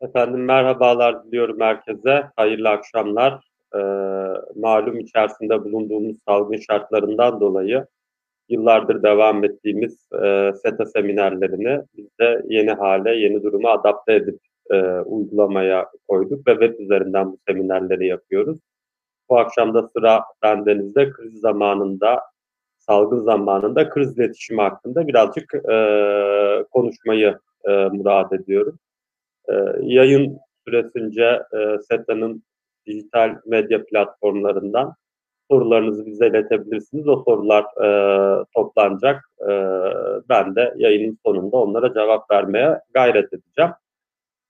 Efendim merhabalar diliyorum herkese. Hayırlı akşamlar. Eee, malum içerisinde bulunduğumuz salgın şartlarından dolayı yıllardır devam ettiğimiz, eee, SETA seminerlerini biz de yeni hale, yeni duruma adapte edip, eee, uygulamaya koyduk ve web üzerinden bu seminerleri yapıyoruz. Bu akşam da sıra bendenizde kriz zamanında, salgın zamanında kriz iletişimi hakkında birazcık, eee, konuşmayı, eee, murad ediyorum. Eee, yayın süresince, eee, SETA'nın dijital medya platformlarından sorularınızı bize iletebilirsiniz. O sorular, eee, toplanacak. Eee, ben de yayının sonunda onlara cevap vermeye gayret edeceğim.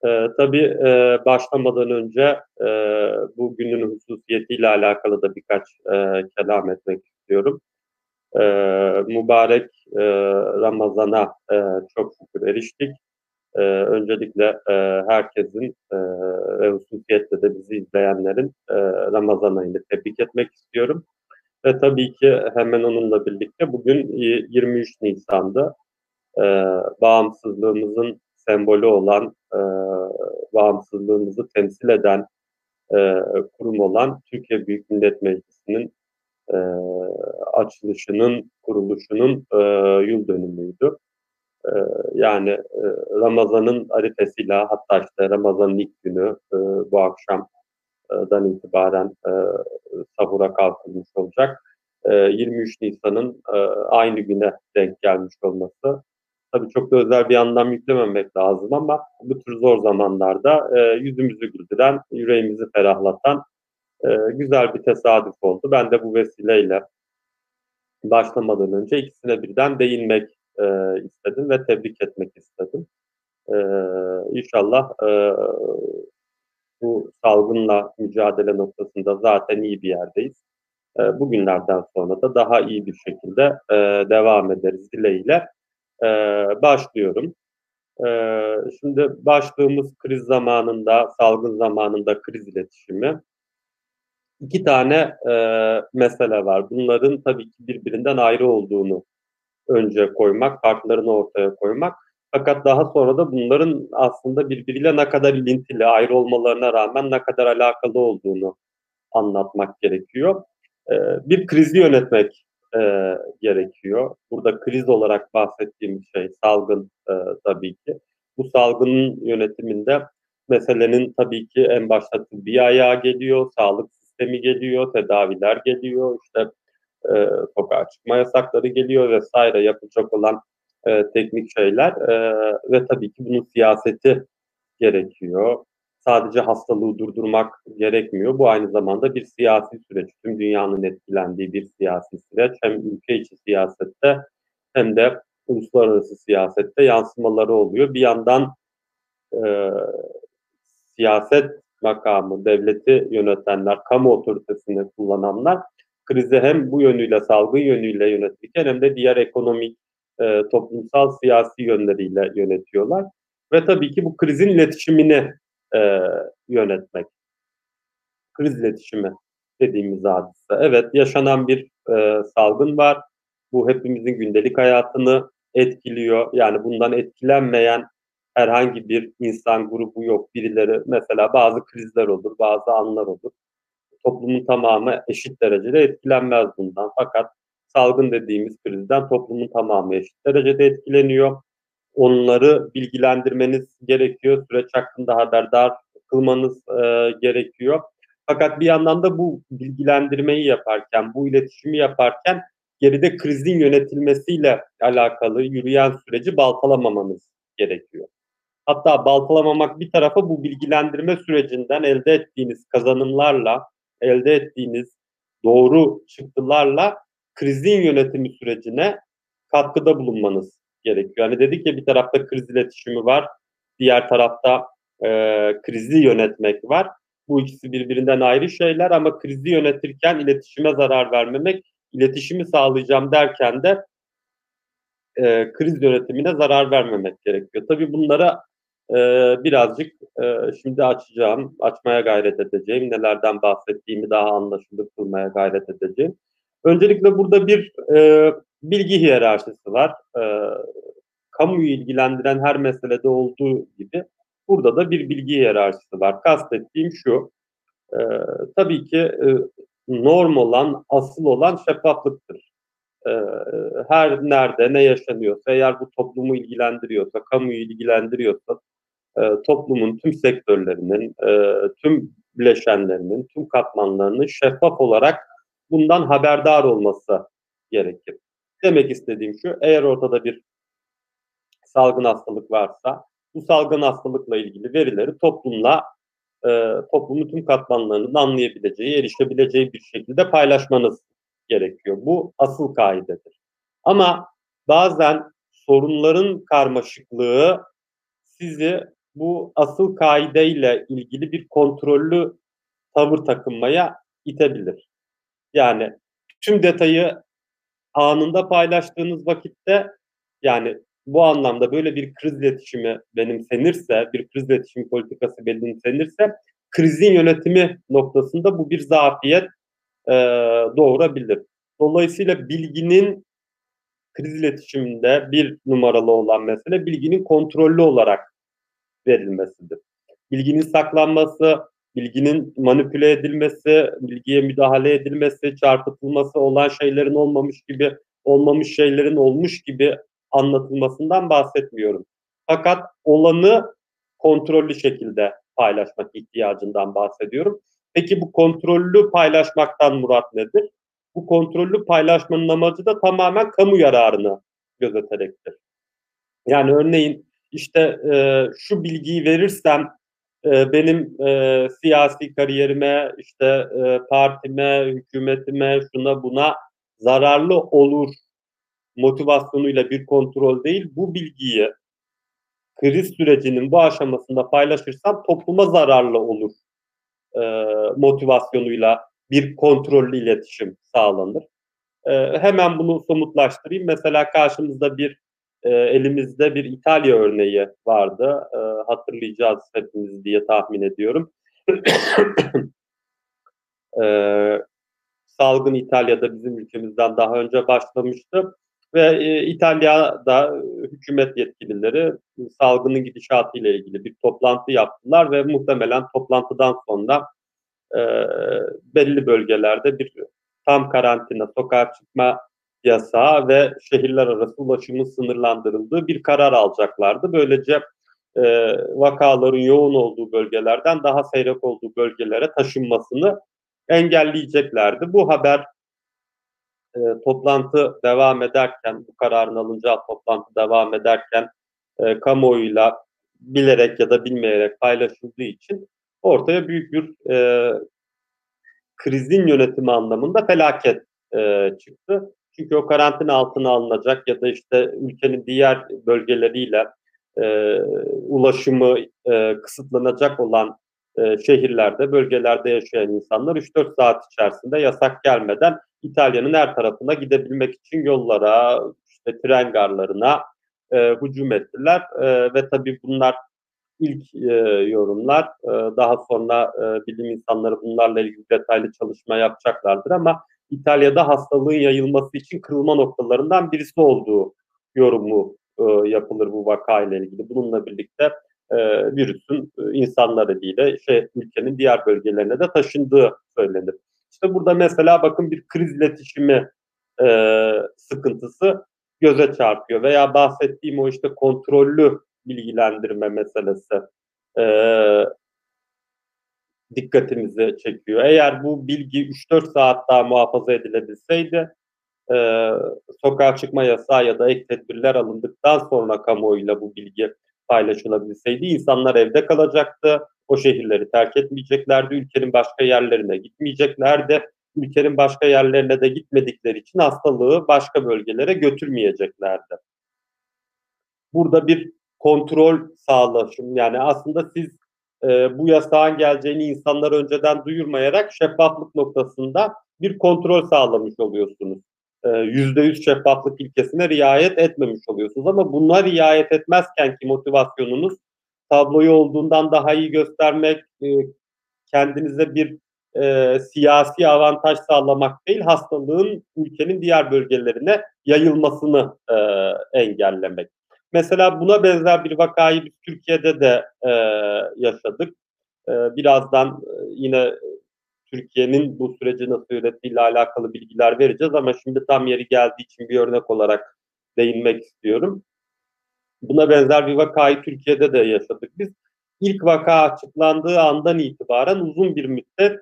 Eee, tabii, eee, başlamadan önce, eee, bu günün hususiyetiyle alakalı da birkaç, eee, kelam etmek istiyorum. Eee, mübarek, eee, Ramazan'a, eee, çok şükür eriştik. Eee, öncelikle, eee, herkesin, eee, ve hususiyetle de bizi izleyenlerin, eee, Ramazan ayını tebrik etmek istiyorum ve tabii ki hemen onunla birlikte bugün y 23 Nisan'dı. Eee, bağımsızlığımızın sembolü olan, eee, bağımsızlığımızı temsil eden, eee, kurum olan Türkiye Büyük Millet Meclisi'nin, eee, açılışının, kuruluşunun, eee, yıl dönümüydü. Eee, yani, eee, Ramazan'ın arifesiyle hatta, işte, Ramazan'ın ilk günü, eee, bu akşam eee, dan itibaren, eee, sahura kalkılmış olacak. Eee, 23 Nisan'ın, aynı güne denk gelmiş olması tabii çok da özel bir anlam yüklememek lazım ama bu tür zor zamanlarda, yüzümüzü güldüren, yüreğimizi ferahlatan, güzel bir tesadüf oldu. Ben de bu vesileyle başlamadan önce ikisine birden değinmek, eee, istedim ve tebrik etmek istedim. Eee, inşallah, eee, bu salgınla mücadele noktasında zaten iyi bir yerdeyiz. Eee, bugünlerden sonra da daha iyi bir şekilde, eee, devam ederiz dileğiyle, eee, başlıyorum. Eee, şimdi başlığımız kriz zamanında, salgın zamanında kriz iletişimi. 2 tane, eee, mesele var. Bunların tabii ki birbirinden ayrı olduğunu önce koymak, farklarını ortaya koymak fakat daha sonra da bunların aslında birbiriyle ne kadar ilintili, ayrı olmalarına rağmen ne kadar alakalı olduğunu anlatmak gerekiyor. Eee, bir krizi yönetmek, eee, gerekiyor. Burada kriz olarak bahsettiğimiz şey salgın, eee, tabii ki. Bu salgının yönetiminde meselenin tabii ki en başta tıbbi ayağı geliyor, sağlık sistemi geliyor, tedaviler geliyor, işte, eee, sokağa çıkma yasakları geliyor vs. yapılacak olan, eee, teknik şeyler, eee, ve tabii ki bunun siyaseti gerekiyor. Sadece hastalığı durdurmak gerekmiyor. Bu aynı zamanda bir siyasi süreç. Tüm dünyanın etkilendiği bir siyasi süreç. Hem ülke içi siyasette hem de uluslararası siyasette yansımaları oluyor. Bir yandan, eee, siyaset makamı, devleti yönetenler, kamu otoritesini kullananlar krizi hem bu yönüyle, salgın yönüyle yönetirken hem de diğer ekonomik, eee, toplumsal, siyasi yönleriyle yönetiyorlar ve tabii ki bu krizin iletişimini, eee, yönetmek. Kriz iletişimi dediğimiz hadise. Evet, yaşanan bir, eee, salgın var. Bu hepimizin gündelik hayatını etkiliyor. Yani bundan etkilenmeyen herhangi bir insan grubu yok. Birileri mesela bazı krizler olur, bazı anlar olur. Toplumun tamamı eşit derecede etkilenmez bundan fakat salgın dediğimiz krizden toplumun tamamı eşit derecede etkileniyor. Onları bilgilendirmeniz gerekiyor. Süreç hakkında haberdar kılmanız, eee, gerekiyor. Fakat bir yandan da bu bilgilendirmeyi yaparken, bu iletişimi yaparken geride krizin yönetilmesiyle alakalı yürüyen süreci baltalamamanız gerekiyor. Hatta baltalamamak bir tarafa, bu bilgilendirme sürecinden elde ettiğiniz kazanımlarla, elde ettiğiniz doğru çıktılarla krizin yönetimi sürecine katkıda bulunmanız gerekiyor. Hani dedik ya, bir tarafta kriz iletişimi var, diğer tarafta, eee, krizi yönetmek var. Bu ikisi birbirinden ayrı şeyler ama krizi yönetirken iletişime zarar vermemek, iletişimi sağlayacağım derken de eee, kriz yönetimine zarar vermemek gerekiyor. Tabii bunlara, eee, birazcık, eee, şimdi açacağım, açmaya gayret edeceğim. Nelerden bahsettiğimi daha anlaşılır kılmaya gayret edeceğim. Öncelikle burada bir, eee, bilgi hiyerarşisi var. Eee, kamuyu ilgilendiren her meselede olduğu gibi Burada da bir bilgi hiyerarşisi var. Kastettiğim şu, e, tabii ki e, norm olan, asıl olan şeffaflıktır. E, her nerede ne yaşanıyorsa, eğer bu toplumu ilgilendiriyorsa, kamuyu ilgilendiriyorsa, e, toplumun tüm sektörlerinin, e, tüm bileşenlerinin, tüm katmanlarının şeffaf olarak bundan haberdar olması gerekir. Demek istediğim şu, eğer ortada bir salgın hastalık varsa, bu salgın hastalıkla ilgili verileri toplumla, e, toplumun tüm katmanlarının anlayabileceği, erişebileceği bir şekilde paylaşmanız gerekiyor. Bu asıl kaidedir. Ama bazen sorunların karmaşıklığı sizi bu asıl kaideyle ilgili bir kontrollü tavır takınmaya itebilir. Yani tüm detayı anında paylaştığınız vakitte yani bu anlamda böyle bir kriz iletişimi benimsenirse, bir kriz iletişim politikası benimsenirse krizin yönetimi noktasında bu bir zafiyet e, doğurabilir. Dolayısıyla bilginin kriz iletişiminde bir numaralı olan mesele bilginin kontrollü olarak verilmesidir. Bilginin saklanması, bilginin manipüle edilmesi, bilgiye müdahale edilmesi, çarpıtılması olan şeylerin olmamış gibi, olmamış şeylerin olmuş gibi anlatılmasından bahsetmiyorum. Fakat olanı kontrollü şekilde paylaşmak ihtiyacından bahsediyorum. Peki bu kontrollü paylaşmaktan murat nedir? Bu kontrollü paylaşmanın amacı da tamamen kamu yararını gözeterektir. Yani örneğin işte e, şu bilgiyi verirsem e, benim e, siyasi kariyerime, işte e, partime, hükümetime, şuna buna zararlı olur motivasyonuyla bir kontrol değil, bu bilgiyi kriz sürecinin bu aşamasında paylaşırsam topluma zararlı olur e, motivasyonuyla bir kontrollü iletişim sağlanır. E, hemen bunu somutlaştırayım. Mesela karşımızda bir e, elimizde bir İtalya örneği vardı. E, hatırlayacağız hepimiz diye tahmin ediyorum. e, salgın İtalya'da bizim ülkemizden daha önce başlamıştı. Ve e, İtalya'da hükümet yetkilileri salgının gidişatı ile ilgili bir toplantı yaptılar ve muhtemelen toplantıdan sonra e, belli bölgelerde bir tam karantina, sokağa çıkma yasağı ve şehirler arası ulaşımın sınırlandırıldığı bir karar alacaklardı. Böylece e, vakaların yoğun olduğu bölgelerden daha seyrek olduğu bölgelere taşınmasını engelleyeceklerdi. Bu haber e, toplantı devam ederken, bu kararın alınacağı toplantı devam ederken e, kamuoyuyla bilerek ya da bilmeyerek paylaşıldığı için ortaya büyük bir e, krizin yönetimi anlamında felaket e, çıktı. Çünkü o karantina altına alınacak ya da işte ülkenin diğer bölgeleriyle e, ulaşımı e, kısıtlanacak olan e, şehirlerde, bölgelerde yaşayan insanlar 3-4 saat içerisinde yasak gelmeden İtalya'nın her tarafına gidebilmek için yollara, işte tren garlarına e, hücum ettiler e, ve tabii bunlar ilk e, yorumlar. E, daha sonra e, bilim insanları bunlarla ilgili detaylı çalışma yapacaklardır ama İtalya'da hastalığın yayılması için kırılma noktalarından birisi olduğu yorumu e, yapılır bu vakayla ilgili. Bununla birlikte e, virüsün e, insanlar eliyle şey, ülkenin diğer bölgelerine de taşındığı söylenir. İşte burada mesela bakın bir kriz iletişimi e, sıkıntısı göze çarpıyor veya bahsettiğim o işte kontrollü bilgilendirme meselesi e, dikkatimizi çekiyor. Eğer bu bilgi 3-4 saat daha muhafaza edilebilseydi e, sokağa çıkma yasağı ya da ek tedbirler alındıktan sonra kamuoyuyla bu bilgi paylaşılabilseydi insanlar evde kalacaktı. O şehirleri terk etmeyeceklerdi. Ülkenin başka yerlerine gitmeyeceklerdi. Ülkenin başka yerlerine de gitmedikleri için hastalığı başka bölgelere götürmeyeceklerdi. Burada bir kontrol sağlaşım yani aslında siz e, bu yasağın geleceğini insanlar önceden duyurmayarak şeffaflık noktasında bir kontrol sağlamış oluyorsunuz. Yüzde yüz şeffaflık ilkesine riayet etmemiş oluyorsunuz ama bunlar riayet etmezken ki motivasyonunuz tabloyu olduğundan daha iyi göstermek, e, kendinize bir e, siyasi avantaj sağlamak değil, hastalığın ülkenin diğer bölgelerine yayılmasını e, engellemek. Mesela buna benzer bir vakayı biz Türkiye'de de e, yaşadık. E, birazdan e, yine Türkiye'nin bu süreci nasıl yönettiğiyle alakalı bilgiler vereceğiz ama şimdi tam yeri geldiği için bir örnek olarak değinmek istiyorum. Buna benzer bir vakayı Türkiye'de de yaşadık biz. İlk vaka açıklandığı andan itibaren uzun bir müddet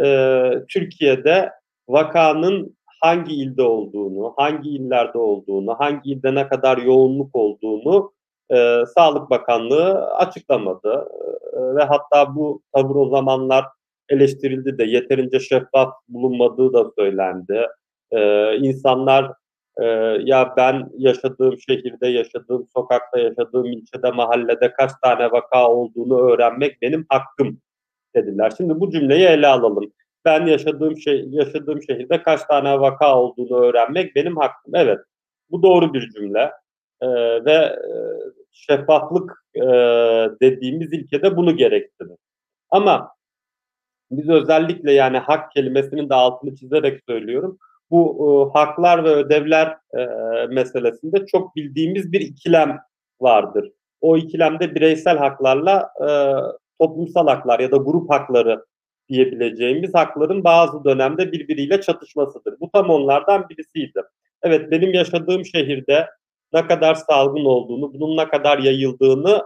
e, Türkiye'de vakanın hangi ilde olduğunu, hangi illerde olduğunu, hangi ilde ne kadar yoğunluk olduğunu e, Sağlık Bakanlığı açıklamadı. E, ve hatta bu tavır o zamanlar eleştirildi de yeterince şeffaf bulunmadığı da söylendi. E, insanlar e, ya ben yaşadığım şehirde, yaşadığım sokakta, yaşadığım ilçede, mahallede kaç tane vaka olduğunu öğrenmek benim hakkım dediler. Şimdi bu cümleyi ele alalım. Ben yaşadığım şey yaşadığım şehirde kaç tane vaka olduğunu öğrenmek benim hakkım. Evet. Bu doğru bir cümle. Ee, ve e, şeffaflık e, dediğimiz ilkede bunu gerektirir. Ama biz özellikle yani hak kelimesinin de altını çizerek söylüyorum. Bu e, haklar ve ödevler e, meselesinde çok bildiğimiz bir ikilem vardır. O ikilemde bireysel haklarla e, toplumsal haklar ya da grup hakları diyebileceğimiz hakların bazı dönemde birbiriyle çatışmasıdır. Bu tam onlardan birisiydi. Evet benim yaşadığım şehirde ne kadar salgın olduğunu, bunun ne kadar yayıldığını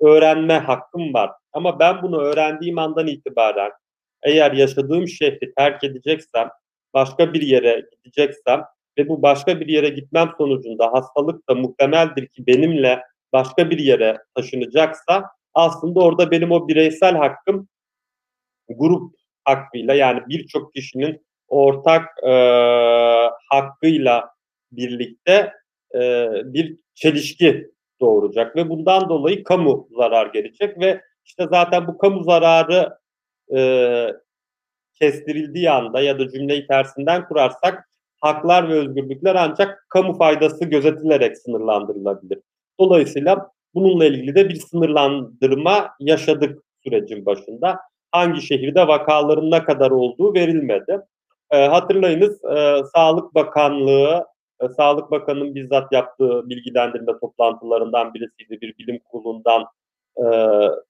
öğrenme hakkım var. Ama ben bunu öğrendiğim andan itibaren eğer yaşadığım şehri terk edeceksem, başka bir yere gideceksem ve bu başka bir yere gitmem sonucunda hastalık da muhtemeldir ki benimle başka bir yere taşınacaksa aslında orada benim o bireysel hakkım grup hakkıyla yani birçok kişinin ortak e, hakkıyla birlikte e, bir çelişki doğuracak ve bundan dolayı kamu zarar gelecek ve işte zaten bu kamu zararı e, kestirildiği anda ya da cümleyi tersinden kurarsak haklar ve özgürlükler ancak kamu faydası gözetilerek sınırlandırılabilir. Dolayısıyla bununla ilgili de bir sınırlandırma yaşadık sürecin başında. Hangi şehirde vakaların ne kadar olduğu verilmedi. E, hatırlayınız e, Sağlık Bakanlığı, e, Sağlık Bakanı'nın bizzat yaptığı bilgilendirme toplantılarından birisiydi. Bir bilim kurulundan e,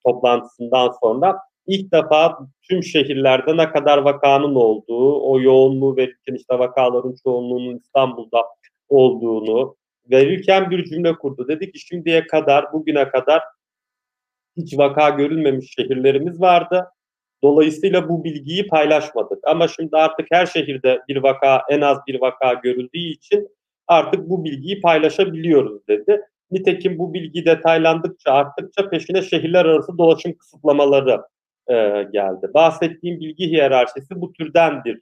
toplantısından sonra ilk defa tüm şehirlerde ne kadar vakanın olduğu, o yoğunluğu verirken işte vakaların çoğunluğunun İstanbul'da olduğunu verirken bir cümle kurdu. Dedi ki şimdiye kadar, bugüne kadar hiç vaka görülmemiş şehirlerimiz vardı. Dolayısıyla bu bilgiyi paylaşmadık. Ama şimdi artık her şehirde bir vaka, en az bir vaka görüldüğü için artık bu bilgiyi paylaşabiliyoruz dedi. Nitekim bu bilgi detaylandıkça, arttıkça peşine şehirler arası dolaşım kısıtlamaları e, geldi. Bahsettiğim bilgi hiyerarşisi bu türden bir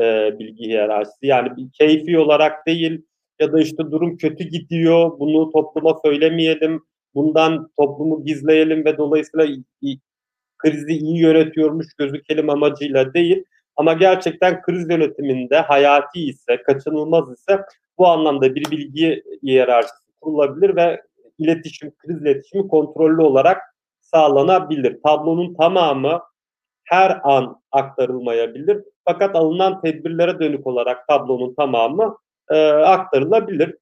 e, bilgi hiyerarşisi. Yani bir keyfi olarak değil ya da işte durum kötü gidiyor, bunu topluma söylemeyelim, bundan toplumu gizleyelim ve dolayısıyla krizi iyi yönetiyormuş gözükelim amacıyla değil. Ama gerçekten kriz yönetiminde hayati ise, kaçınılmaz ise bu anlamda bir bilgi hiyerarşisi kurulabilir ve iletişim, kriz iletişimi kontrollü olarak sağlanabilir. Tablonun tamamı her an aktarılmayabilir. Fakat alınan tedbirlere dönük olarak tablonun tamamı e, aktarılabilir.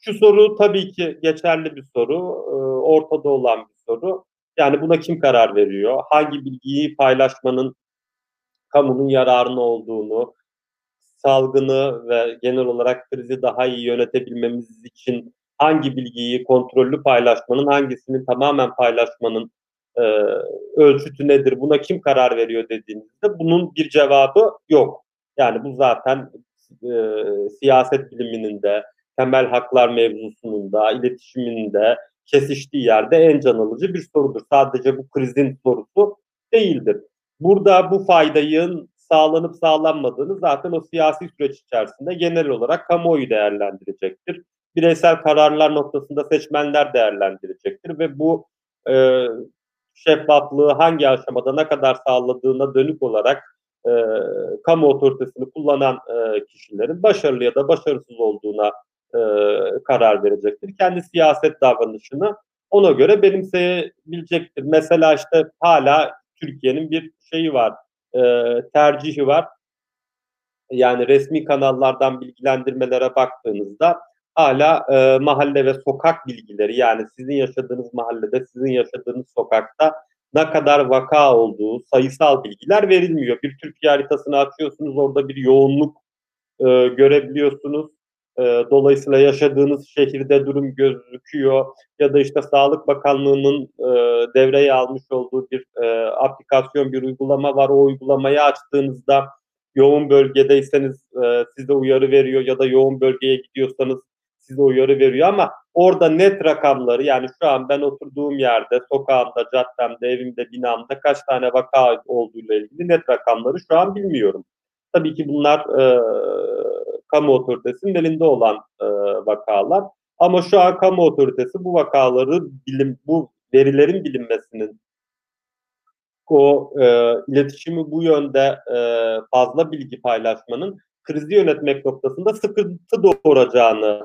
Şu soru tabii ki geçerli bir soru, e, ortada olan bir soru. Yani buna kim karar veriyor? Hangi bilgiyi paylaşmanın kamunun yararına olduğunu, salgını ve genel olarak krizi daha iyi yönetebilmemiz için hangi bilgiyi kontrollü paylaşmanın, hangisini tamamen paylaşmanın e, ölçütü nedir, buna kim karar veriyor dediğinizde bunun bir cevabı yok. Yani bu zaten e, siyaset biliminin de, temel haklar mevzusunun da, iletişiminin de kesiştiği yerde en can alıcı bir sorudur. Sadece bu krizin sorusu değildir. Burada bu faydayın sağlanıp sağlanmadığını zaten o siyasi süreç içerisinde genel olarak kamuoyu değerlendirecektir bireysel kararlar noktasında seçmenler değerlendirecektir ve bu e, şeffaflığı hangi aşamada ne kadar sağladığına dönük olarak e, kamu otoritesini kullanan e, kişilerin başarılı ya da başarısız olduğuna e, karar verecektir. Kendi siyaset davranışını ona göre benimseyebilecektir. Mesela işte hala Türkiye'nin bir şeyi var, e, tercihi var. Yani resmi kanallardan bilgilendirmelere baktığınızda hala e, mahalle ve sokak bilgileri yani sizin yaşadığınız mahallede, sizin yaşadığınız sokakta ne kadar vaka olduğu sayısal bilgiler verilmiyor. Bir Türkiye haritasını açıyorsunuz orada bir yoğunluk e, görebiliyorsunuz. E, dolayısıyla yaşadığınız şehirde durum gözüküyor ya da işte Sağlık Bakanlığı'nın e, devreye almış olduğu bir e, aplikasyon, bir uygulama var. O uygulamayı açtığınızda yoğun bölgedeyseniz e, size uyarı veriyor ya da yoğun bölgeye gidiyorsanız size uyarı veriyor ama orada net rakamları yani şu an ben oturduğum yerde, sokağımda, caddemde, evimde, binamda kaç tane vaka olduğuyla ilgili net rakamları şu an bilmiyorum. Tabii ki bunlar e, kamu otoritesinin elinde olan e, vakalar. Ama şu an kamu otoritesi bu vakaları bilim, bu verilerin bilinmesinin o e, iletişimi bu yönde e, fazla bilgi paylaşmanın krizi yönetmek noktasında sıkıntı doğuracağını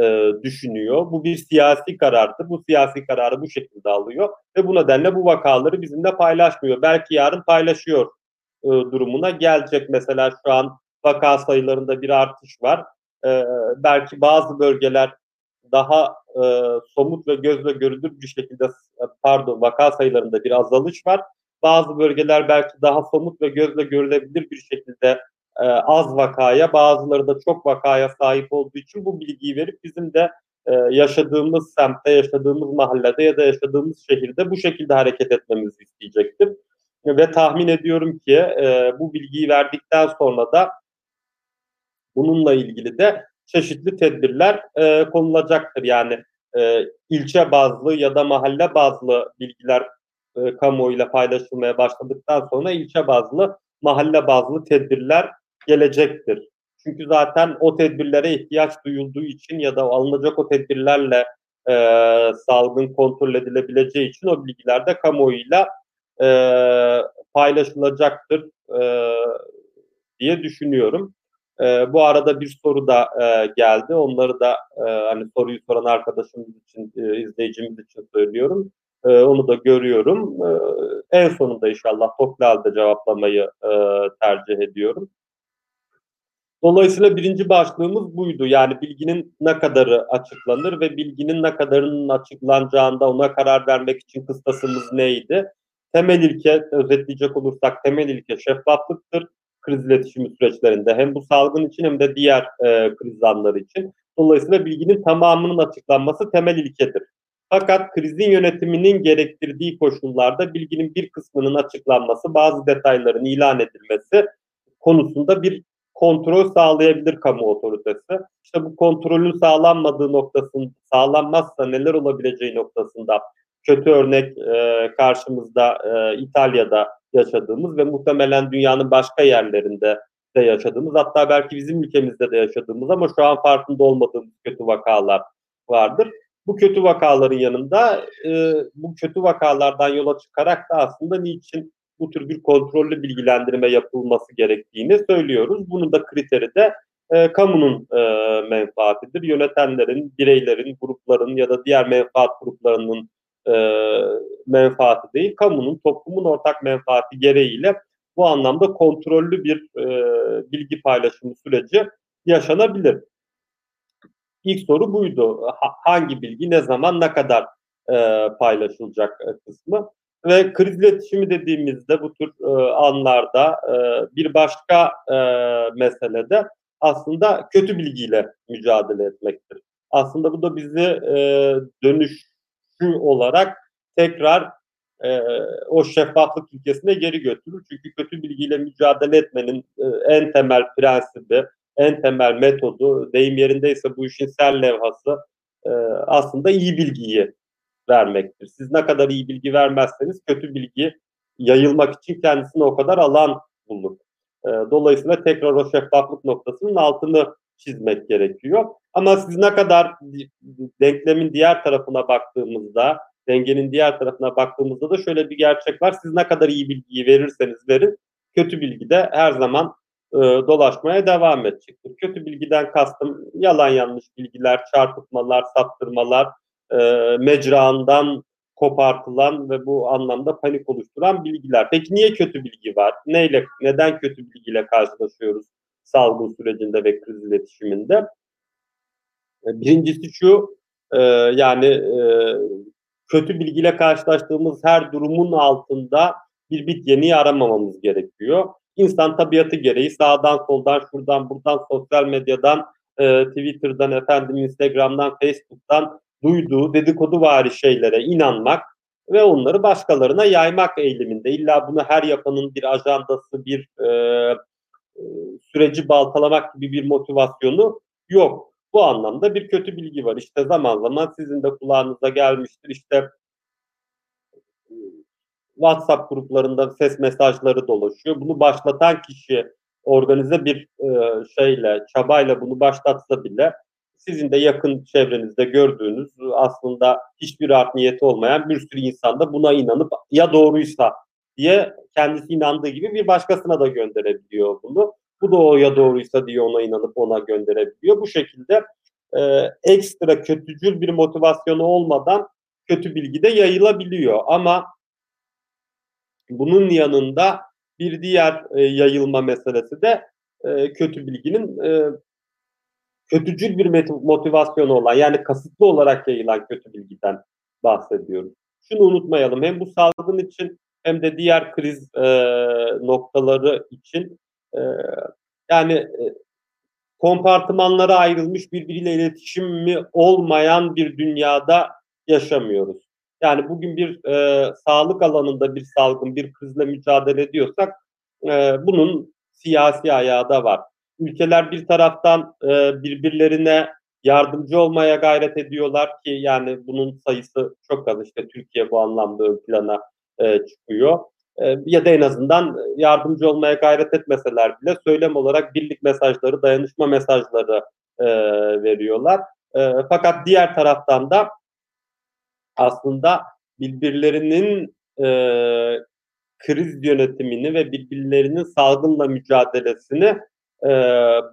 e, düşünüyor. Bu bir siyasi karardır. Bu siyasi kararı bu şekilde alıyor ve bu nedenle bu vakaları bizimle paylaşmıyor. Belki yarın paylaşıyor e, durumuna gelecek. Mesela şu an vaka sayılarında bir artış var. E, belki bazı bölgeler daha e, somut ve gözle görülür bir şekilde pardon vaka sayılarında bir azalış var. Bazı bölgeler belki daha somut ve gözle görülebilir bir şekilde e, az vakaya, bazıları da çok vakaya sahip olduğu için bu bilgiyi verip bizim de e, yaşadığımız semtte, yaşadığımız mahallede ya da yaşadığımız şehirde bu şekilde hareket etmemizi isteyecektir. Ve tahmin ediyorum ki e, bu bilgiyi verdikten sonra da bununla ilgili de çeşitli tedbirler e, konulacaktır. Yani e, ilçe bazlı ya da mahalle bazlı bilgiler e, kamuoyuyla paylaşılmaya başladıktan sonra ilçe bazlı, mahalle bazlı tedbirler gelecektir. Çünkü zaten o tedbirlere ihtiyaç duyulduğu için ya da alınacak o tedbirlerle e, salgın kontrol edilebileceği için o bilgiler de kamuoyuyla e, paylaşılacaktır e, diye düşünüyorum. E, bu arada bir soru da e, geldi. Onları da e, hani soruyu soran arkadaşımız için, e, izleyicimiz için söylüyorum. E, onu da görüyorum. E, en sonunda inşallah toplu halde cevaplamayı e, tercih ediyorum. Dolayısıyla birinci başlığımız buydu. Yani bilginin ne kadarı açıklanır ve bilginin ne kadarının açıklanacağında ona karar vermek için kıstasımız neydi? Temel ilke, özetleyecek olursak temel ilke şeffaflıktır kriz iletişimi süreçlerinde hem bu salgın için hem de diğer e, kriz anları için. Dolayısıyla bilginin tamamının açıklanması temel ilkedir. Fakat krizin yönetiminin gerektirdiği koşullarda bilginin bir kısmının açıklanması, bazı detayların ilan edilmesi konusunda bir kontrol sağlayabilir kamu otoritesi. İşte bu kontrolün sağlanmadığı noktasında, sağlanmazsa neler olabileceği noktasında kötü örnek e, karşımızda e, İtalya'da yaşadığımız ve muhtemelen dünyanın başka yerlerinde de yaşadığımız hatta belki bizim ülkemizde de yaşadığımız ama şu an farkında olmadığımız kötü vakalar vardır. Bu kötü vakaların yanında e, bu kötü vakalardan yola çıkarak da aslında niçin bu tür bir kontrollü bilgilendirme yapılması gerektiğini söylüyoruz. Bunun da kriteri de e, kamunun e, menfaatidir. Yönetenlerin, bireylerin, grupların ya da diğer menfaat gruplarının e, menfaati değil, kamunun, toplumun ortak menfaati gereğiyle bu anlamda kontrollü bir e, bilgi paylaşımı süreci yaşanabilir. İlk soru buydu. Ha, hangi bilgi, ne zaman, ne kadar e, paylaşılacak e, kısmı. Ve kriz iletişimi dediğimizde bu tür e, anlarda e, bir başka e, meselede aslında kötü bilgiyle mücadele etmektir. Aslında bu da bizi e, dönüşü olarak tekrar e, o şeffaflık ilkesine geri götürür. Çünkü kötü bilgiyle mücadele etmenin e, en temel prensibi, en temel metodu, deyim yerindeyse bu işin sel levhası e, aslında iyi bilgiyi vermektir. Siz ne kadar iyi bilgi vermezseniz kötü bilgi yayılmak için kendisine o kadar alan bulur. E, dolayısıyla tekrar o şeffaflık noktasının altını çizmek gerekiyor. Ama siz ne kadar denklemin diğer tarafına baktığımızda, dengenin diğer tarafına baktığımızda da şöyle bir gerçek var. Siz ne kadar iyi bilgiyi verirseniz verin, kötü bilgi de her zaman e, dolaşmaya devam edecektir. Kötü bilgiden kastım yalan yanlış bilgiler, çarpıtmalar, saptırmalar, e, mecraından kopartılan ve bu anlamda panik oluşturan bilgiler. Peki niye kötü bilgi var? Neyle, neden kötü bilgiyle karşılaşıyoruz salgın sürecinde ve kriz iletişiminde? Birincisi şu, e, yani e, kötü bilgiyle karşılaştığımız her durumun altında bir bit yeni aramamamız gerekiyor. İnsan tabiatı gereği sağdan soldan şuradan buradan sosyal medyadan e, Twitter'dan efendim Instagram'dan Facebook'tan duyduğu dedikodu vari şeylere inanmak ve onları başkalarına yaymak eğiliminde. İlla bunu her yapanın bir ajandası, bir e, e, süreci baltalamak gibi bir motivasyonu yok. Bu anlamda bir kötü bilgi var. İşte zaman zaman sizin de kulağınıza gelmiştir. İşte WhatsApp gruplarında ses mesajları dolaşıyor. Bunu başlatan kişi organize bir e, şeyle, çabayla bunu başlatsa bile sizin de yakın çevrenizde gördüğünüz aslında hiçbir art niyeti olmayan bir sürü insan da buna inanıp ya doğruysa diye kendisi inandığı gibi bir başkasına da gönderebiliyor bunu. Bu da o ya doğruysa diye ona inanıp ona gönderebiliyor. Bu şekilde e, ekstra kötücül bir motivasyonu olmadan kötü bilgi de yayılabiliyor. Ama bunun yanında bir diğer e, yayılma meselesi de e, kötü bilginin e, kötücül bir motivasyonu olan yani kasıtlı olarak yayılan kötü bilgiden bahsediyoruz. Şunu unutmayalım hem bu salgın için hem de diğer kriz e, noktaları için e, yani e, kompartımanlara ayrılmış birbiriyle iletişimi olmayan bir dünyada yaşamıyoruz. Yani bugün bir e, sağlık alanında bir salgın, bir krizle mücadele ediyorsak e, bunun siyasi ayağı da var. Ülkeler bir taraftan e, birbirlerine yardımcı olmaya gayret ediyorlar ki yani bunun sayısı çok az işte Türkiye bu anlamda ön plana e, çıkıyor. E, ya da en azından yardımcı olmaya gayret etmeseler bile söylem olarak birlik mesajları, dayanışma mesajları e, veriyorlar. E, fakat diğer taraftan da aslında birbirlerinin e, kriz yönetimini ve birbirlerinin salgınla mücadelesini e,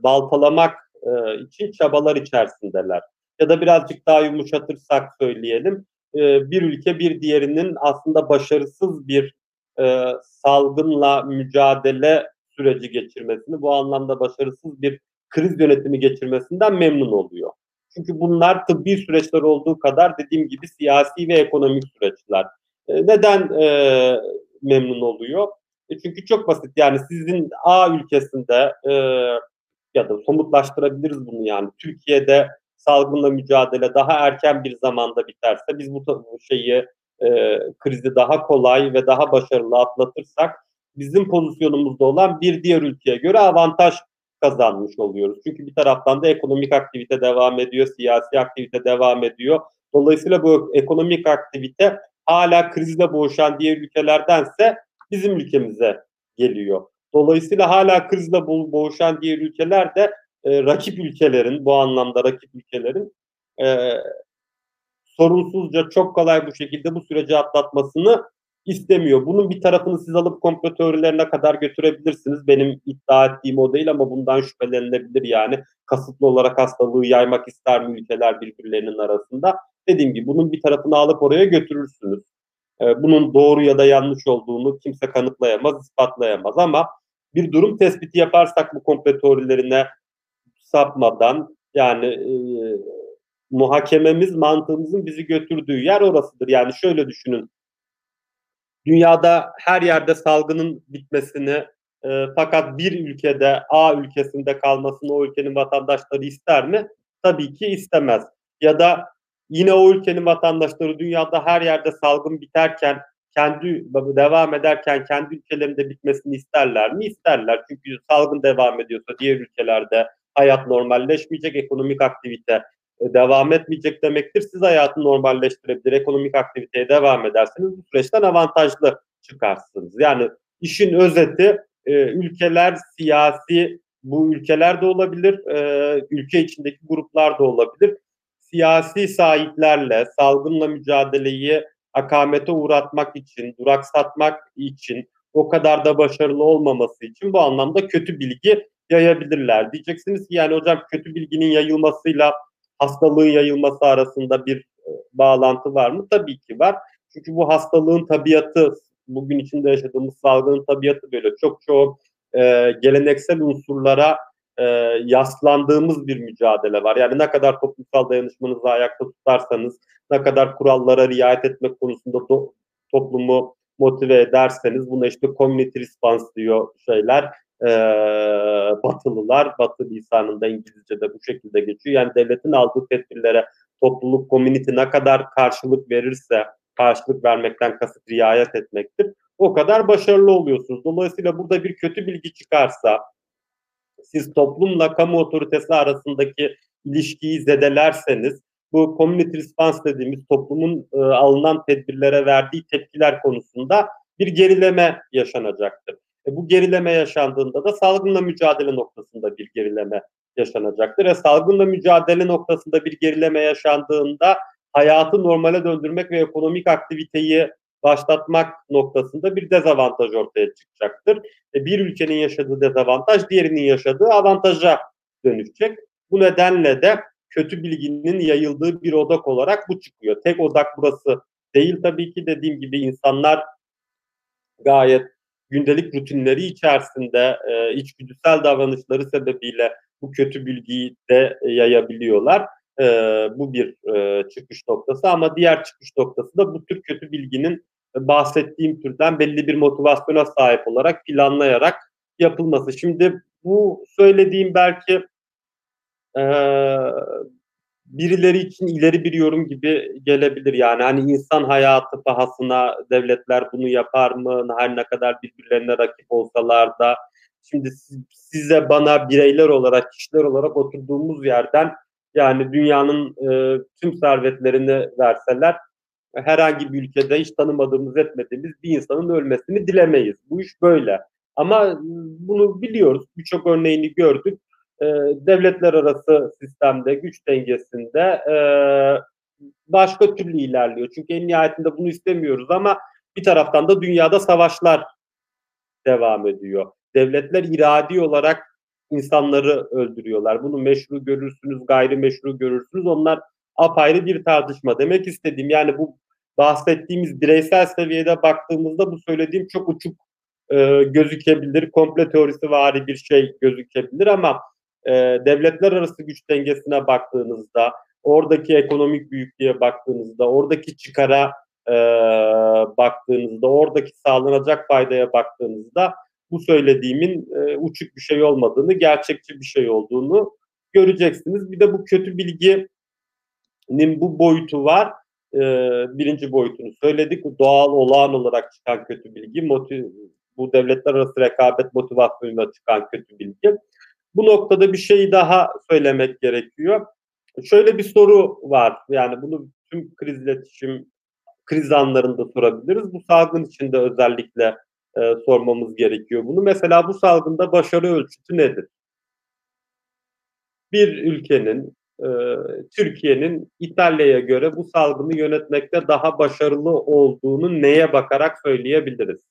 baltalamak e, için çabalar içerisindeler. Ya da birazcık daha yumuşatırsak söyleyelim, e, bir ülke bir diğerinin aslında başarısız bir e, salgınla mücadele süreci geçirmesini, bu anlamda başarısız bir kriz yönetimi geçirmesinden memnun oluyor. Çünkü bunlar tıbbi süreçler olduğu kadar dediğim gibi siyasi ve ekonomik süreçler. E, neden memnun oluyor? Çünkü çok basit yani sizin A ülkesinde ya da somutlaştırabiliriz bunu yani Türkiye'de salgınla mücadele daha erken bir zamanda biterse biz bu şeyi e, krizi daha kolay ve daha başarılı atlatırsak bizim pozisyonumuzda olan bir diğer ülkeye göre avantaj kazanmış oluyoruz. Çünkü bir taraftan da ekonomik aktivite devam ediyor, siyasi aktivite devam ediyor. Dolayısıyla bu ekonomik aktivite hala krizle boğuşan diğer ülkelerdense bizim ülkemize geliyor. Dolayısıyla hala krizle boğuşan diğer ülkeler de e, rakip ülkelerin, bu anlamda rakip ülkelerin e, sorunsuzca çok kolay bu şekilde bu süreci atlatmasını istemiyor. Bunun bir tarafını siz alıp komplo teorilerine kadar götürebilirsiniz. Benim iddia ettiğim o değil ama bundan şüphelenilebilir yani. Kasıtlı olarak hastalığı yaymak ister mi ülkeler birbirlerinin arasında? Dediğim gibi bunun bir tarafını alıp oraya götürürsünüz. Ee, bunun doğru ya da yanlış olduğunu kimse kanıtlayamaz, ispatlayamaz ama bir durum tespiti yaparsak bu komplo teorilerine sapmadan yani e, muhakememiz mantığımızın bizi götürdüğü yer orasıdır. Yani şöyle düşünün dünyada her yerde salgının bitmesini e, fakat bir ülkede A ülkesinde kalmasını o ülkenin vatandaşları ister mi? Tabii ki istemez. Ya da yine o ülkenin vatandaşları dünyada her yerde salgın biterken kendi devam ederken kendi ülkelerinde bitmesini isterler mi? İsterler. Çünkü salgın devam ediyorsa diğer ülkelerde hayat normalleşmeyecek, ekonomik aktivite e, devam etmeyecek demektir. Siz hayatı normalleştirebilir, ekonomik aktiviteye devam ederseniz bu süreçten avantajlı çıkarsınız. Yani işin özeti e, ülkeler siyasi, bu ülkeler de olabilir, e, ülke içindeki gruplar da olabilir. Siyasi sahiplerle salgınla mücadeleyi akamete uğratmak için, duraksatmak için, o kadar da başarılı olmaması için bu anlamda kötü bilgi yayabilirler. Diyeceksiniz ki yani hocam kötü bilginin yayılmasıyla hastalığın yayılması arasında bir e, bağlantı var mı? Tabii ki var. Çünkü bu hastalığın tabiatı, bugün içinde yaşadığımız salgının tabiatı böyle çok çok e, geleneksel unsurlara e, yaslandığımız bir mücadele var. Yani ne kadar toplumsal dayanışmanızı ayakta tutarsanız, ne kadar kurallara riayet etmek konusunda do, toplumu motive ederseniz, buna işte community response diyor şeyler, e, batılılar, batı lisanında İngilizce'de bu şekilde geçiyor. Yani devletin aldığı tedbirlere topluluk, community ne kadar karşılık verirse, karşılık vermekten kasıt riayet etmektir. O kadar başarılı oluyorsunuz. Dolayısıyla burada bir kötü bilgi çıkarsa, siz toplumla kamu otoritesi arasındaki ilişkiyi zedelerseniz bu community response dediğimiz toplumun e, alınan tedbirlere verdiği tepkiler konusunda bir gerileme yaşanacaktır. E, bu gerileme yaşandığında da salgınla mücadele noktasında bir gerileme yaşanacaktır. E, salgınla mücadele noktasında bir gerileme yaşandığında hayatı normale döndürmek ve ekonomik aktiviteyi başlatmak noktasında bir dezavantaj ortaya çıkacaktır. E, bir ülkenin yaşadığı dezavantaj diğerinin yaşadığı avantaja dönüşecek. Bu nedenle de kötü bilginin yayıldığı bir odak olarak bu çıkıyor. Tek odak burası değil tabii ki dediğim gibi insanlar gayet gündelik rutinleri içerisinde e, içgüdüsel davranışları sebebiyle bu kötü bilgiyi de yayabiliyorlar. E, bu bir e, çıkış noktası ama diğer çıkış noktası da bu tür kötü bilginin bahsettiğim türden belli bir motivasyona sahip olarak planlayarak yapılması. Şimdi bu söylediğim belki e, birileri için ileri bir yorum gibi gelebilir. Yani hani insan hayatı pahasına devletler bunu yapar mı? Her ne kadar birbirlerine rakip olsalar da şimdi size bana bireyler olarak, kişiler olarak oturduğumuz yerden yani dünyanın e, tüm servetlerini verseler herhangi bir ülkede hiç tanımadığımız etmediğimiz bir insanın ölmesini dilemeyiz. Bu iş böyle. Ama bunu biliyoruz. Birçok örneğini gördük. Ee, devletler arası sistemde, güç dengesinde e, başka türlü ilerliyor. Çünkü en nihayetinde bunu istemiyoruz ama bir taraftan da dünyada savaşlar devam ediyor. Devletler iradi olarak insanları öldürüyorlar. Bunu meşru görürsünüz, gayrimeşru görürsünüz. Onlar apayrı bir tartışma. Demek istediğim yani bu bahsettiğimiz bireysel seviyede baktığımızda bu söylediğim çok uçuk e, gözükebilir. Komple teorisi vari bir şey gözükebilir ama e, devletler arası güç dengesine baktığınızda, oradaki ekonomik büyüklüğe baktığınızda, oradaki çıkara e, baktığınızda, oradaki sağlanacak faydaya baktığınızda bu söylediğimin e, uçuk bir şey olmadığını, gerçekçi bir şey olduğunu göreceksiniz. Bir de bu kötü bilginin bu boyutu var e, birinci boyutunu söyledik. Doğal olağan olarak çıkan kötü bilgi, motiv, bu devletler arası rekabet motivasyonuyla çıkan kötü bilgi. Bu noktada bir şey daha söylemek gerekiyor. Şöyle bir soru var. Yani bunu tüm kriz iletişim kriz anlarında sorabiliriz. Bu salgın içinde özellikle e, sormamız gerekiyor bunu. Mesela bu salgında başarı ölçütü nedir? Bir ülkenin e, Türkiye'nin İtalya'ya göre bu salgını yönetmekte daha başarılı olduğunu neye bakarak söyleyebiliriz?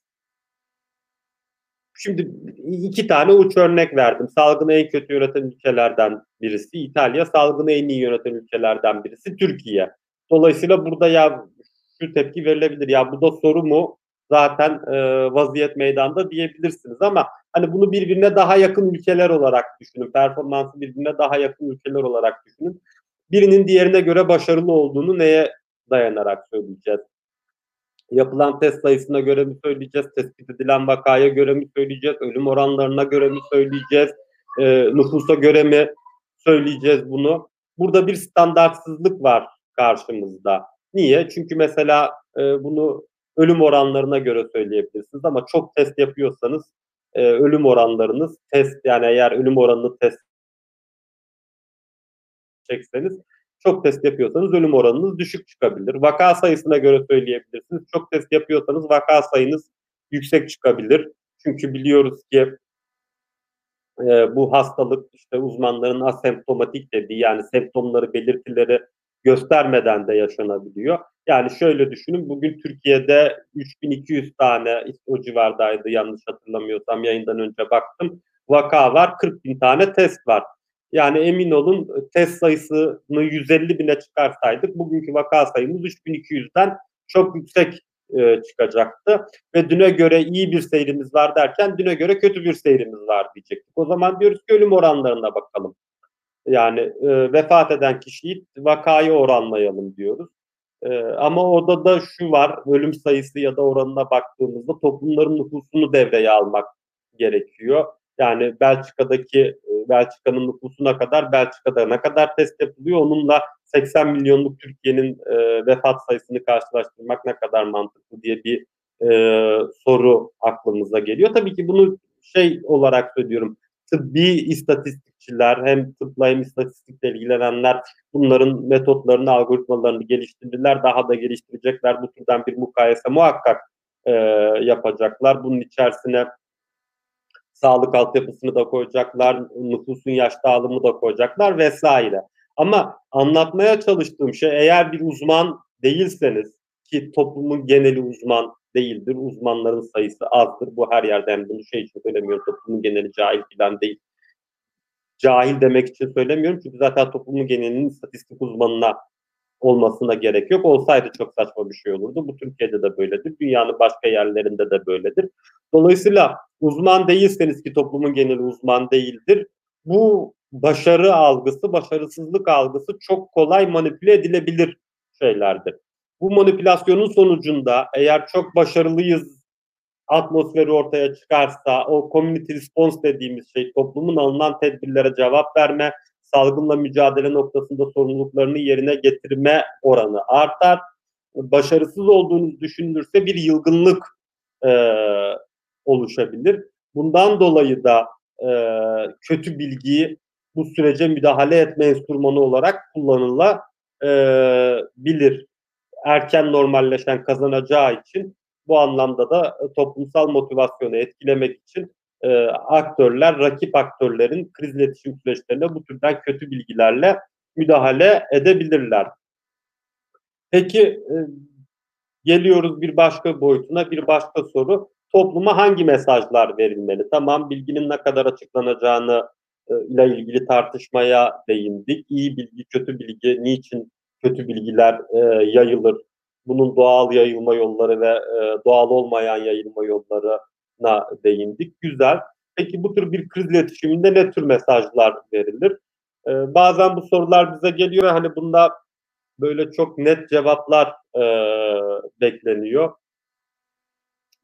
Şimdi iki tane uç örnek verdim. Salgını en kötü yöneten ülkelerden birisi İtalya, salgını en iyi yöneten ülkelerden birisi Türkiye. Dolayısıyla burada ya şu tepki verilebilir. Ya bu da soru mu? Zaten e, vaziyet meydanda diyebilirsiniz ama Hani bunu birbirine daha yakın ülkeler olarak düşünün. Performansı birbirine daha yakın ülkeler olarak düşünün. Birinin diğerine göre başarılı olduğunu neye dayanarak söyleyeceğiz? Yapılan test sayısına göre mi söyleyeceğiz? Tespit edilen vakaya göre mi söyleyeceğiz? Ölüm oranlarına göre mi söyleyeceğiz? E, nüfusa göre mi söyleyeceğiz bunu? Burada bir standartsızlık var karşımızda. Niye? Çünkü mesela e, bunu ölüm oranlarına göre söyleyebilirsiniz ama çok test yapıyorsanız e, ölüm oranlarınız test yani eğer ölüm oranını test çekseniz çok test yapıyorsanız ölüm oranınız düşük çıkabilir. Vaka sayısına göre söyleyebilirsiniz. Çok test yapıyorsanız vaka sayınız yüksek çıkabilir. Çünkü biliyoruz ki e, bu hastalık işte uzmanların asemptomatik dediği yani semptomları belirtileri göstermeden de yaşanabiliyor. Yani şöyle düşünün bugün Türkiye'de 3200 tane o civardaydı yanlış hatırlamıyorsam yayından önce baktım. Vaka var 40 bin tane test var. Yani emin olun test sayısını 150 bine çıkarsaydık bugünkü vaka sayımız 3200'den çok yüksek e, çıkacaktı. Ve düne göre iyi bir seyrimiz var derken düne göre kötü bir seyrimiz var diyecektik. O zaman diyoruz ki ölüm oranlarına bakalım. Yani e, vefat eden kişiyi vakayı oranlayalım diyoruz. E, ama orada da şu var, ölüm sayısı ya da oranına baktığımızda toplumların nüfusunu devreye almak gerekiyor. Yani Belçika'daki e, Belçika'nın nüfusuna kadar Belçika'da ne kadar test yapılıyor onunla 80 milyonluk Türkiye'nin e, vefat sayısını karşılaştırmak ne kadar mantıklı diye bir e, soru aklımıza geliyor. Tabii ki bunu şey olarak söylüyorum. Tıbbi istatistikçiler hem tıpla hem istatistikle ilgilenenler bunların metotlarını, algoritmalarını geliştirdiler. Daha da geliştirecekler. Bu türden bir mukayese muhakkak e, yapacaklar. Bunun içerisine sağlık altyapısını da koyacaklar, nüfusun yaş dağılımı da koyacaklar vesaire. Ama anlatmaya çalıştığım şey eğer bir uzman değilseniz ki toplumun geneli uzman değildir. Uzmanların sayısı azdır. Bu her yerde hem bunu şey için söylemiyorum. Toplumun geneli cahil falan değil. Cahil demek için söylemiyorum. Çünkü zaten toplumun genelinin istatistik uzmanına olmasına gerek yok. Olsaydı çok saçma bir şey olurdu. Bu Türkiye'de de böyledir. Dünyanın başka yerlerinde de böyledir. Dolayısıyla uzman değilseniz ki toplumun geneli uzman değildir. Bu başarı algısı, başarısızlık algısı çok kolay manipüle edilebilir şeylerdir. Bu manipülasyonun sonucunda eğer çok başarılıyız atmosferi ortaya çıkarsa o community response dediğimiz şey toplumun alınan tedbirlere cevap verme, salgınla mücadele noktasında sorumluluklarını yerine getirme oranı artar. Başarısız olduğunuz düşünülürse bir yılgınlık e, oluşabilir. Bundan dolayı da e, kötü bilgiyi bu sürece müdahale etme enstrümanı olarak kullanılabilir. Erken normalleşen kazanacağı için bu anlamda da toplumsal motivasyonu etkilemek için e, aktörler, rakip aktörlerin kriz iletişim süreçlerine bu türden kötü bilgilerle müdahale edebilirler. Peki e, geliyoruz bir başka boyutuna, bir başka soru. Topluma hangi mesajlar verilmeli? Tamam bilginin ne kadar açıklanacağını e, ile ilgili tartışmaya değindik. İyi bilgi, kötü bilgi, niçin kötü bilgiler e, yayılır? Bunun doğal yayılma yolları ve e, doğal olmayan yayılma yolları na değindik. Güzel. Peki bu tür bir kriz iletişiminde ne tür mesajlar verilir? Ee, bazen bu sorular bize geliyor. Hani bunda böyle çok net cevaplar e, bekleniyor.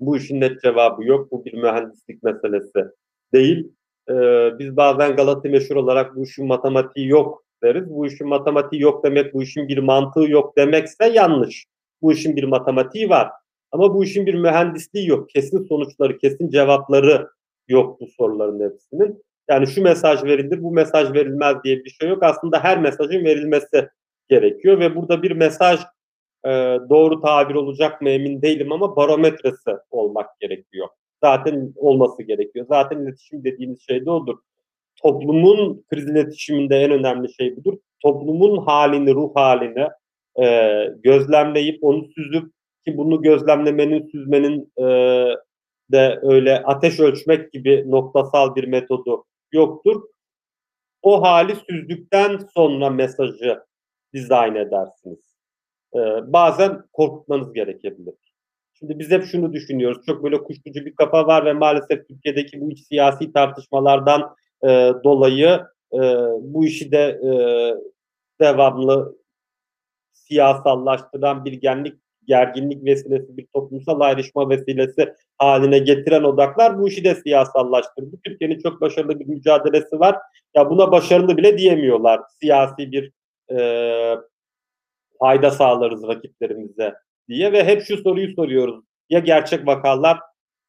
Bu işin net cevabı yok. Bu bir mühendislik meselesi değil. Ee, biz bazen Galata meşhur olarak bu işin matematiği yok deriz. Bu işin matematiği yok demek, bu işin bir mantığı yok demekse yanlış. Bu işin bir matematiği var. Ama bu işin bir mühendisliği yok. Kesin sonuçları, kesin cevapları yok bu soruların hepsinin. Yani şu mesaj verilir, bu mesaj verilmez diye bir şey yok. Aslında her mesajın verilmesi gerekiyor ve burada bir mesaj e, doğru tabir olacak mı emin değilim ama barometresi olmak gerekiyor. Zaten olması gerekiyor. Zaten iletişim dediğimiz şey de odur. Toplumun kriz iletişiminde en önemli şey budur. Toplumun halini, ruh halini e, gözlemleyip onu süzüp ki bunu gözlemlemenin, süzmenin e, de öyle ateş ölçmek gibi noktasal bir metodu yoktur. O hali süzdükten sonra mesajı dizayn edersiniz. Ee, bazen korkutmanız gerekebilir. Şimdi biz hep şunu düşünüyoruz. Çok böyle kuşkucu bir kafa var ve maalesef Türkiye'deki bu iç siyasi tartışmalardan e, dolayı e, bu işi de e, devamlı siyasallaştıran bir genlik gerginlik vesilesi, bir toplumsal ayrışma vesilesi haline getiren odaklar bu işi de siyasallaştırdı. Türkiye'nin çok başarılı bir mücadelesi var. Ya buna başarılı bile diyemiyorlar. Siyasi bir e, fayda sağlarız rakiplerimize diye ve hep şu soruyu soruyoruz. Ya gerçek vakalar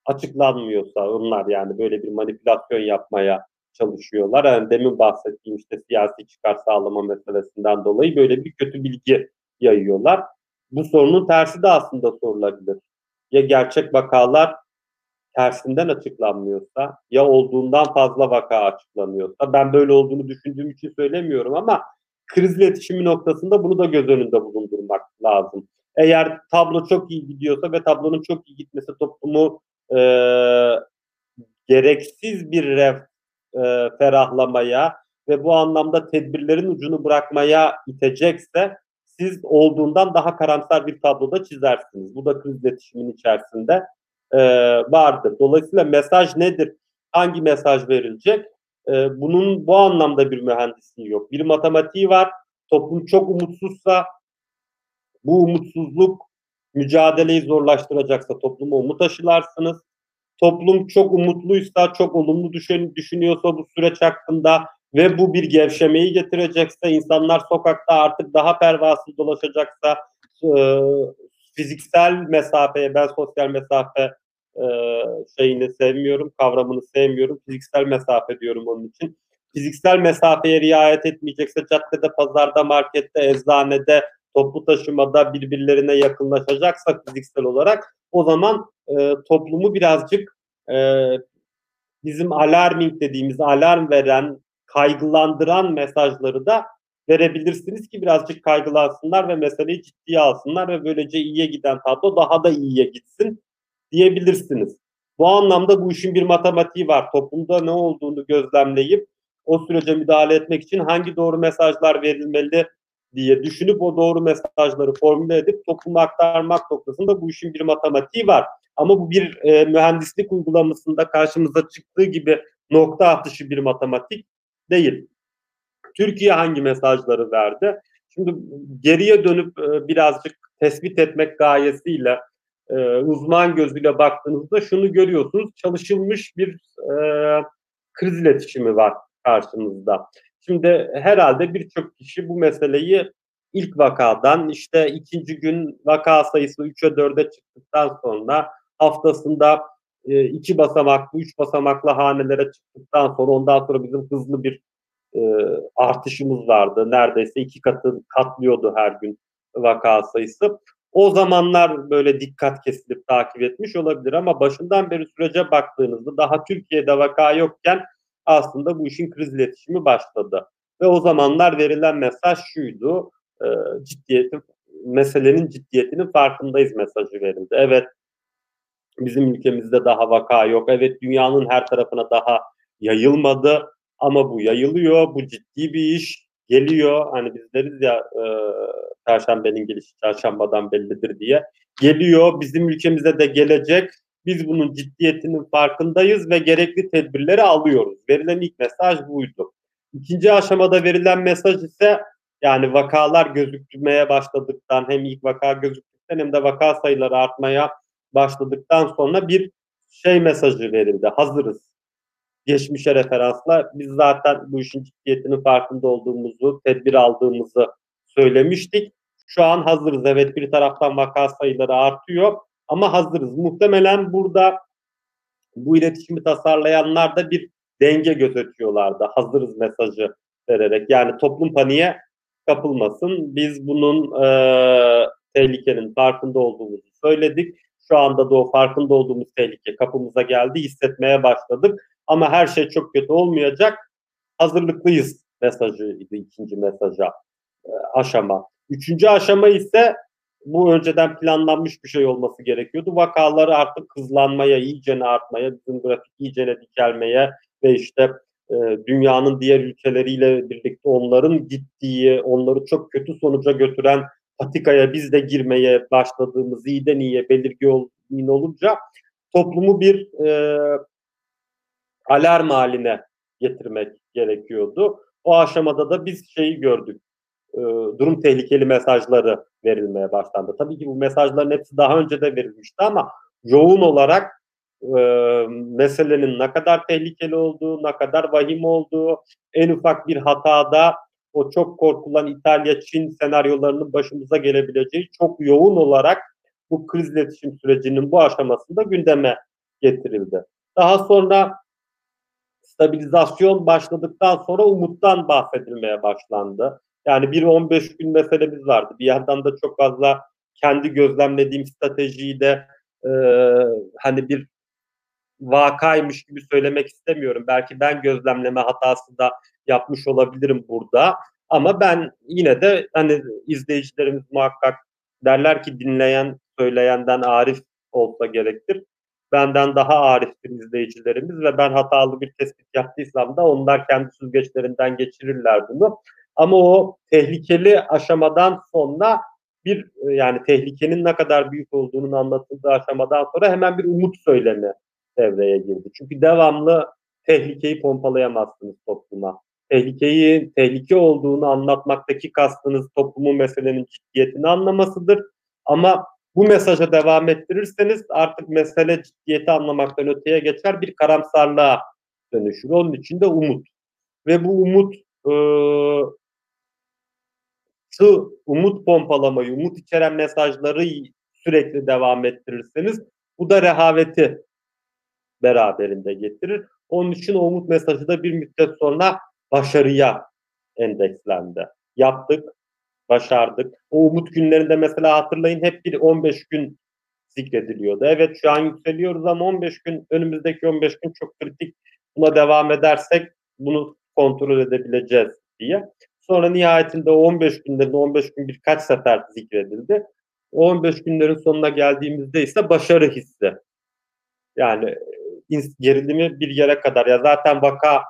açıklanmıyorsa onlar yani böyle bir manipülasyon yapmaya çalışıyorlar. Yani demin bahsettiğim işte siyasi çıkar sağlama meselesinden dolayı böyle bir kötü bilgi yayıyorlar. Bu sorunun tersi de aslında sorulabilir. Ya gerçek vakalar tersinden açıklanmıyorsa ya olduğundan fazla vaka açıklanıyorsa ben böyle olduğunu düşündüğüm için söylemiyorum ama kriz iletişimi noktasında bunu da göz önünde bulundurmak lazım. Eğer tablo çok iyi gidiyorsa ve tablonun çok iyi gitmesi toplumu e, gereksiz bir ref, e, ferahlamaya ve bu anlamda tedbirlerin ucunu bırakmaya itecekse siz olduğundan daha karamsar bir tabloda çizersiniz. Bu da kriz iletişimin içerisinde e, vardır. Dolayısıyla mesaj nedir? Hangi mesaj verilecek? E, bunun bu anlamda bir mühendisliği yok. Bir matematiği var. Toplum çok umutsuzsa bu umutsuzluk mücadeleyi zorlaştıracaksa topluma umut aşılarsınız. Toplum çok umutluysa, çok olumlu düşün, düşünüyorsa bu süreç hakkında ve bu bir gevşemeyi getirecekse, insanlar sokakta artık daha pervasız dolaşacaksa, e, fiziksel mesafeye, ben sosyal mesafe e, şeyini sevmiyorum, kavramını sevmiyorum. Fiziksel mesafe diyorum onun için. Fiziksel mesafeye riayet etmeyecekse caddede, pazarda, markette, eczanede, toplu taşımada birbirlerine yakınlaşacaksa fiziksel olarak o zaman e, toplumu birazcık e, bizim alarming dediğimiz alarm veren, kaygılandıran mesajları da verebilirsiniz ki birazcık kaygılansınlar ve meseleyi ciddiye alsınlar ve böylece iyiye giden tablo daha da iyiye gitsin diyebilirsiniz. Bu anlamda bu işin bir matematiği var. Toplumda ne olduğunu gözlemleyip o sürece müdahale etmek için hangi doğru mesajlar verilmeli diye düşünüp o doğru mesajları formüle edip topluma aktarmak noktasında bu işin bir matematiği var. Ama bu bir e, mühendislik uygulamasında karşımıza çıktığı gibi nokta atışı bir matematik değil. Türkiye hangi mesajları verdi? Şimdi geriye dönüp e, birazcık tespit etmek gayesiyle e, uzman gözüyle baktığınızda şunu görüyorsunuz. Çalışılmış bir e, kriz iletişimi var karşımızda. Şimdi herhalde birçok kişi bu meseleyi ilk vakadan işte ikinci gün vaka sayısı 3'e 4'e çıktıktan sonra haftasında e, iki basamaklı, üç basamaklı hanelere çıktıktan sonra ondan sonra bizim hızlı bir e, artışımız vardı. Neredeyse iki katı katlıyordu her gün vaka sayısı. O zamanlar böyle dikkat kesilip takip etmiş olabilir ama başından beri sürece baktığınızda daha Türkiye'de vaka yokken aslında bu işin kriz iletişimi başladı. Ve o zamanlar verilen mesaj şuydu, e, ciddiyetin, meselenin ciddiyetinin farkındayız mesajı verildi. Evet bizim ülkemizde daha vaka yok, evet dünyanın her tarafına daha yayılmadı ama bu yayılıyor, bu ciddi bir iş geliyor. Hani biz deriz ya e, Perşembenin gelişi çarşambadan bellidir diye. Geliyor, bizim ülkemize de gelecek biz bunun ciddiyetinin farkındayız ve gerekli tedbirleri alıyoruz. Verilen ilk mesaj buydu. İkinci aşamada verilen mesaj ise yani vakalar gözükmeye başladıktan hem ilk vaka gözüktükten hem de vaka sayıları artmaya başladıktan sonra bir şey mesajı verildi. Hazırız. Geçmişe referansla biz zaten bu işin ciddiyetinin farkında olduğumuzu, tedbir aldığımızı söylemiştik. Şu an hazırız. Evet bir taraftan vaka sayıları artıyor ama hazırız. Muhtemelen burada bu iletişimi tasarlayanlar da bir denge gözetiyorlardı. Hazırız mesajı vererek. Yani toplum paniğe kapılmasın. Biz bunun e, tehlikenin farkında olduğumuzu söyledik. Şu anda da o farkında olduğumuz tehlike kapımıza geldi. Hissetmeye başladık. Ama her şey çok kötü olmayacak. Hazırlıklıyız mesajıydı ikinci mesaja e, aşama. Üçüncü aşama ise bu önceden planlanmış bir şey olması gerekiyordu. Vakaları artık hızlanmaya, iyicene artmaya, bizim grafik iyicene dikelmeye ve işte e, dünyanın diğer ülkeleriyle birlikte onların gittiği, onları çok kötü sonuca götüren patikaya biz de girmeye başladığımız iyiden iyiye belirgi olunca toplumu bir e, alarm haline getirmek gerekiyordu. O aşamada da biz şeyi gördük e, durum tehlikeli mesajları verilmeye başlandı. Tabii ki bu mesajların hepsi daha önce de verilmişti ama yoğun olarak e, meselenin ne kadar tehlikeli olduğu, ne kadar vahim olduğu, en ufak bir hatada o çok korkulan İtalya-Çin senaryolarının başımıza gelebileceği çok yoğun olarak bu kriz iletişim sürecinin bu aşamasında gündeme getirildi. Daha sonra stabilizasyon başladıktan sonra umuttan bahsedilmeye başlandı. Yani bir 15 gün meselemiz vardı. Bir yandan da çok fazla kendi gözlemlediğim stratejiyi de e, hani bir vakaymış gibi söylemek istemiyorum. Belki ben gözlemleme hatası da yapmış olabilirim burada. Ama ben yine de hani izleyicilerimiz muhakkak derler ki dinleyen söyleyenden arif olsa gerektir. Benden daha ariftir izleyicilerimiz ve ben hatalı bir tespit yaptıysam da onlar kendi süzgeçlerinden geçirirler bunu. Ama o tehlikeli aşamadan sonra bir yani tehlikenin ne kadar büyük olduğunun anlatıldığı aşamadan sonra hemen bir umut söylemi devreye girdi. Çünkü devamlı tehlikeyi pompalayamazsınız topluma. Tehlikeyi, tehlike olduğunu anlatmaktaki kastınız toplumun meselenin ciddiyetini anlamasıdır. Ama bu mesaja devam ettirirseniz artık mesele ciddiyeti anlamaktan öteye geçer bir karamsarlığa dönüşür. Onun için de umut. Ve bu umut e, umut pompalamayı, umut içeren mesajları sürekli devam ettirirseniz bu da rehaveti beraberinde getirir. Onun için o umut mesajı da bir müddet sonra başarıya endekslendi. Yaptık, başardık. O umut günlerinde mesela hatırlayın hep bir 15 gün zikrediliyordu. Evet şu an yükseliyoruz ama 15 gün önümüzdeki 15 gün çok kritik. Buna devam edersek bunu kontrol edebileceğiz diye. Sonra nihayetinde o 15 günlerin 15 gün birkaç sefer zikredildi. O 15 günlerin sonuna geldiğimizde ise başarı hissi. Yani gerilimi bir yere kadar ya zaten vaka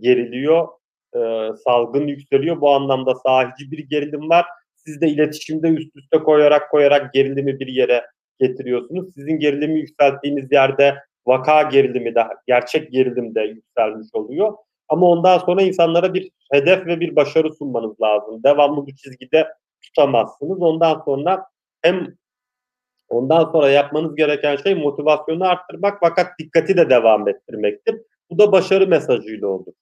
geriliyor, e, salgın yükseliyor. Bu anlamda sahici bir gerilim var. Siz de iletişimde üst üste koyarak koyarak gerilimi bir yere getiriyorsunuz. Sizin gerilimi yükselttiğiniz yerde vaka gerilimi de gerçek gerilim de yükselmiş oluyor. Ama ondan sonra insanlara bir hedef ve bir başarı sunmanız lazım. Devamlı bu çizgide tutamazsınız. Ondan sonra hem ondan sonra yapmanız gereken şey motivasyonu arttırmak fakat dikkati de devam ettirmektir. Bu da başarı mesajıyla olur.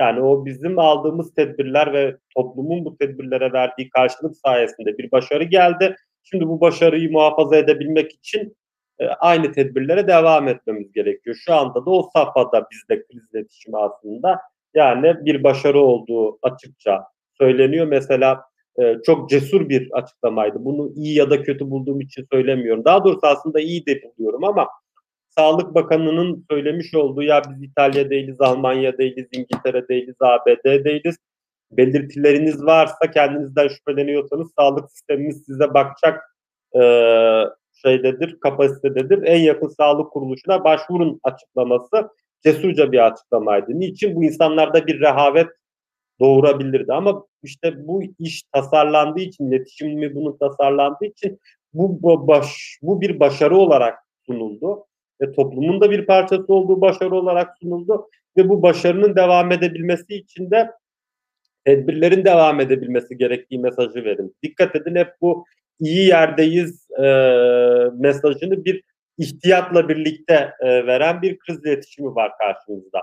Yani o bizim aldığımız tedbirler ve toplumun bu tedbirlere verdiği karşılık sayesinde bir başarı geldi. Şimdi bu başarıyı muhafaza edebilmek için e, aynı tedbirlere devam etmemiz gerekiyor. Şu anda da o safhada bizde kriz iletişimi aslında yani bir başarı olduğu açıkça söyleniyor. Mesela e, çok cesur bir açıklamaydı. Bunu iyi ya da kötü bulduğum için söylemiyorum. Daha doğrusu aslında iyi de buluyorum ama Sağlık Bakanı'nın söylemiş olduğu ya biz İtalya değiliz, Almanya değiliz, İngiltere değiliz, ABD değiliz. Belirtileriniz varsa kendinizden şüpheleniyorsanız sağlık sistemimiz size bakacak e, şeydedir, kapasitededir. En yakın sağlık kuruluşuna başvurun açıklaması cesurca bir açıklamaydı. Niçin? Bu insanlarda bir rehavet doğurabilirdi. Ama işte bu iş tasarlandığı için, iletişimi bunun tasarlandığı için bu baş, bu bir başarı olarak sunuldu. Ve toplumun da bir parçası olduğu başarı olarak sunuldu. Ve bu başarının devam edebilmesi için de tedbirlerin devam edebilmesi gerektiği mesajı verin. Dikkat edin hep bu iyi yerdeyiz e, mesajını bir ihtiyatla birlikte e, veren bir kriz iletişimi var karşımızda.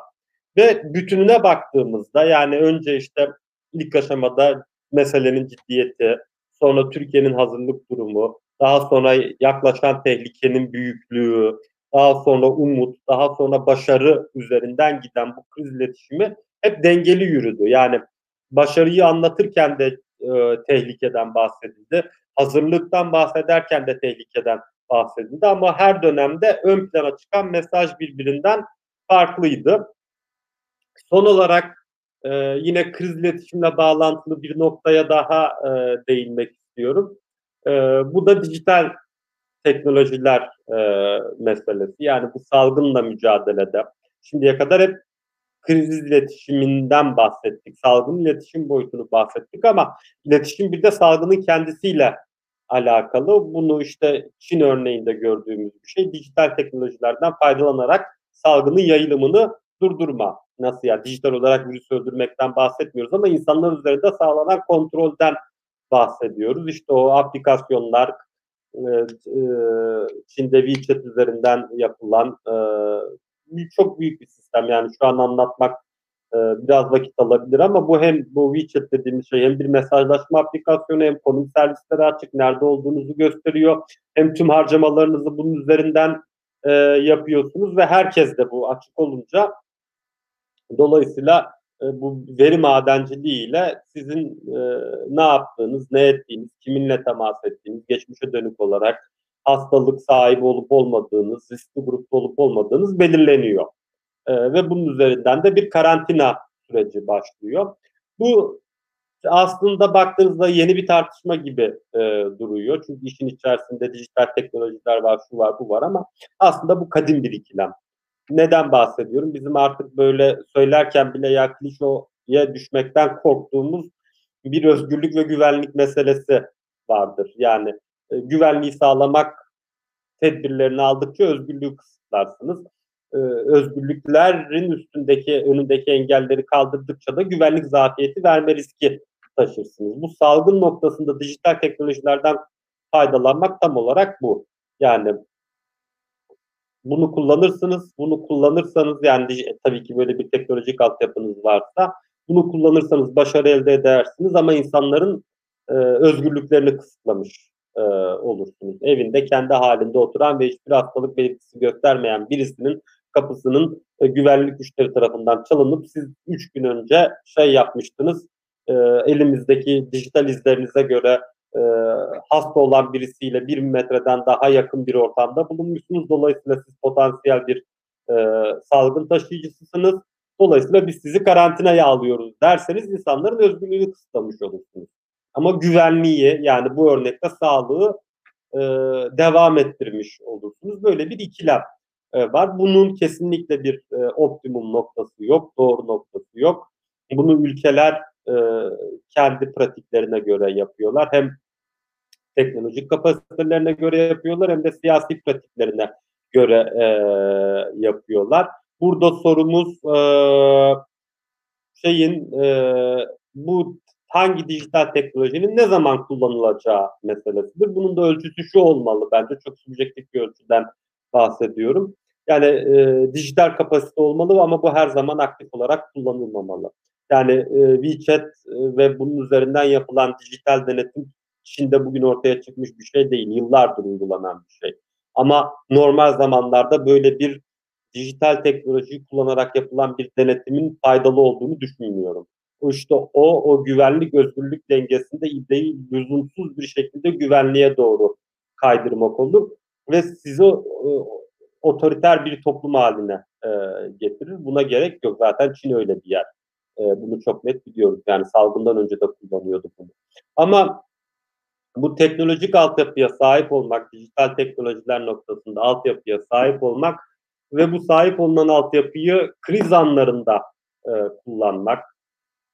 Ve bütününe baktığımızda yani önce işte ilk aşamada meselenin ciddiyeti, sonra Türkiye'nin hazırlık durumu, daha sonra yaklaşan tehlikenin büyüklüğü, daha sonra umut, daha sonra başarı üzerinden giden bu kriz iletişimi hep dengeli yürüdü. Yani başarıyı anlatırken de e, tehlikeden bahsedildi. Hazırlıktan bahsederken de tehlikeden bahsedildi ama her dönemde ön plana çıkan mesaj birbirinden farklıydı. Son olarak e, yine kriz iletişimle bağlantılı bir noktaya daha e, değinmek istiyorum. E, bu da dijital teknolojiler e, meselesi. Yani bu salgınla mücadelede şimdiye kadar hep kriz iletişiminden bahsettik. Salgın iletişim boyutunu bahsettik ama iletişim bir de salgının kendisiyle alakalı. Bunu işte Çin örneğinde gördüğümüz bir şey. Dijital teknolojilerden faydalanarak salgının yayılımını durdurma. Nasıl ya? Dijital olarak virüs öldürmekten bahsetmiyoruz ama insanlar üzerinde sağlanan kontrolden bahsediyoruz. İşte o aplikasyonlar, e, e, Çin'de WeChat üzerinden yapılan e, çok büyük bir sistem. Yani şu an anlatmak e, biraz vakit alabilir ama bu hem bu WeChat dediğimiz şey hem bir mesajlaşma aplikasyonu hem konum servisleri açık nerede olduğunuzu gösteriyor. Hem tüm harcamalarınızı bunun üzerinden e, yapıyorsunuz ve herkes de bu açık olunca dolayısıyla e, bu veri madenciliğiyle sizin e, ne yaptığınız, ne ettiğiniz, kiminle temas ettiğiniz, geçmişe dönük olarak hastalık sahibi olup olmadığınız, riskli grupta olup olmadığınız belirleniyor. E, ve bunun üzerinden de bir karantina süreci başlıyor. Bu aslında baktığınızda yeni bir tartışma gibi e, duruyor. Çünkü işin içerisinde dijital teknolojiler var, şu var, bu var ama aslında bu kadim bir ikilem. Neden bahsediyorum? Bizim artık böyle söylerken bile ya klişeye düşmekten korktuğumuz bir özgürlük ve güvenlik meselesi vardır. Yani e, güvenliği sağlamak tedbirlerini aldıkça özgürlüğü kısıtlarsınız. E, özgürlüklerin üstündeki, önündeki engelleri kaldırdıkça da güvenlik zafiyeti verme riski taşırsınız. Bu salgın noktasında dijital teknolojilerden faydalanmak tam olarak bu. Yani bunu kullanırsınız, bunu kullanırsanız yani tabii ki böyle bir teknolojik altyapınız varsa bunu kullanırsanız başarı elde edersiniz ama insanların e, özgürlüklerini kısıtlamış e, olursunuz. Evinde kendi halinde oturan ve hiçbir hastalık belirtisi göstermeyen birisinin kapısının e, güvenlik güçleri tarafından çalınıp siz 3 gün önce şey yapmıştınız e, elimizdeki dijital izlerinize göre e, hasta olan birisiyle bir metreden daha yakın bir ortamda bulunmuşsunuz. Dolayısıyla siz potansiyel bir e, salgın taşıyıcısısınız. Dolayısıyla biz sizi karantinaya alıyoruz derseniz insanların özgürlüğünü kısıtlamış olursunuz. Ama güvenliği yani bu örnekte sağlığı e, devam ettirmiş olursunuz. Böyle bir ikilem e, var. Bunun kesinlikle bir e, optimum noktası yok, doğru noktası yok. Bunu ülkeler e, kendi pratiklerine göre yapıyorlar. Hem teknolojik kapasitelerine göre yapıyorlar hem de siyasi pratiklerine göre e, yapıyorlar. Burada sorumuz e, şeyin e, bu hangi dijital teknolojinin ne zaman kullanılacağı meselesidir. Bunun da ölçüsü şu olmalı bence çok subjektif bir ölçüden bahsediyorum. Yani e, dijital kapasite olmalı ama bu her zaman aktif olarak kullanılmamalı. Yani e, WeChat e, ve bunun üzerinden yapılan dijital denetim Çin'de bugün ortaya çıkmış bir şey değil. Yıllardır uygulanan bir şey. Ama normal zamanlarda böyle bir dijital teknolojiyi kullanarak yapılan bir denetimin faydalı olduğunu düşünmüyorum. O işte o, o güvenlik özgürlük dengesinde ideyi lüzumsuz bir şekilde güvenliğe doğru kaydırmak olur ve sizi o, otoriter bir toplum haline e, getirir. Buna gerek yok. Zaten Çin öyle bir yer. E, bunu çok net biliyoruz. Yani salgından önce de kullanıyordu bunu. Ama bu teknolojik altyapıya sahip olmak, dijital teknolojiler noktasında altyapıya sahip olmak ve bu sahip olunan altyapıyı kriz anlarında e, kullanmak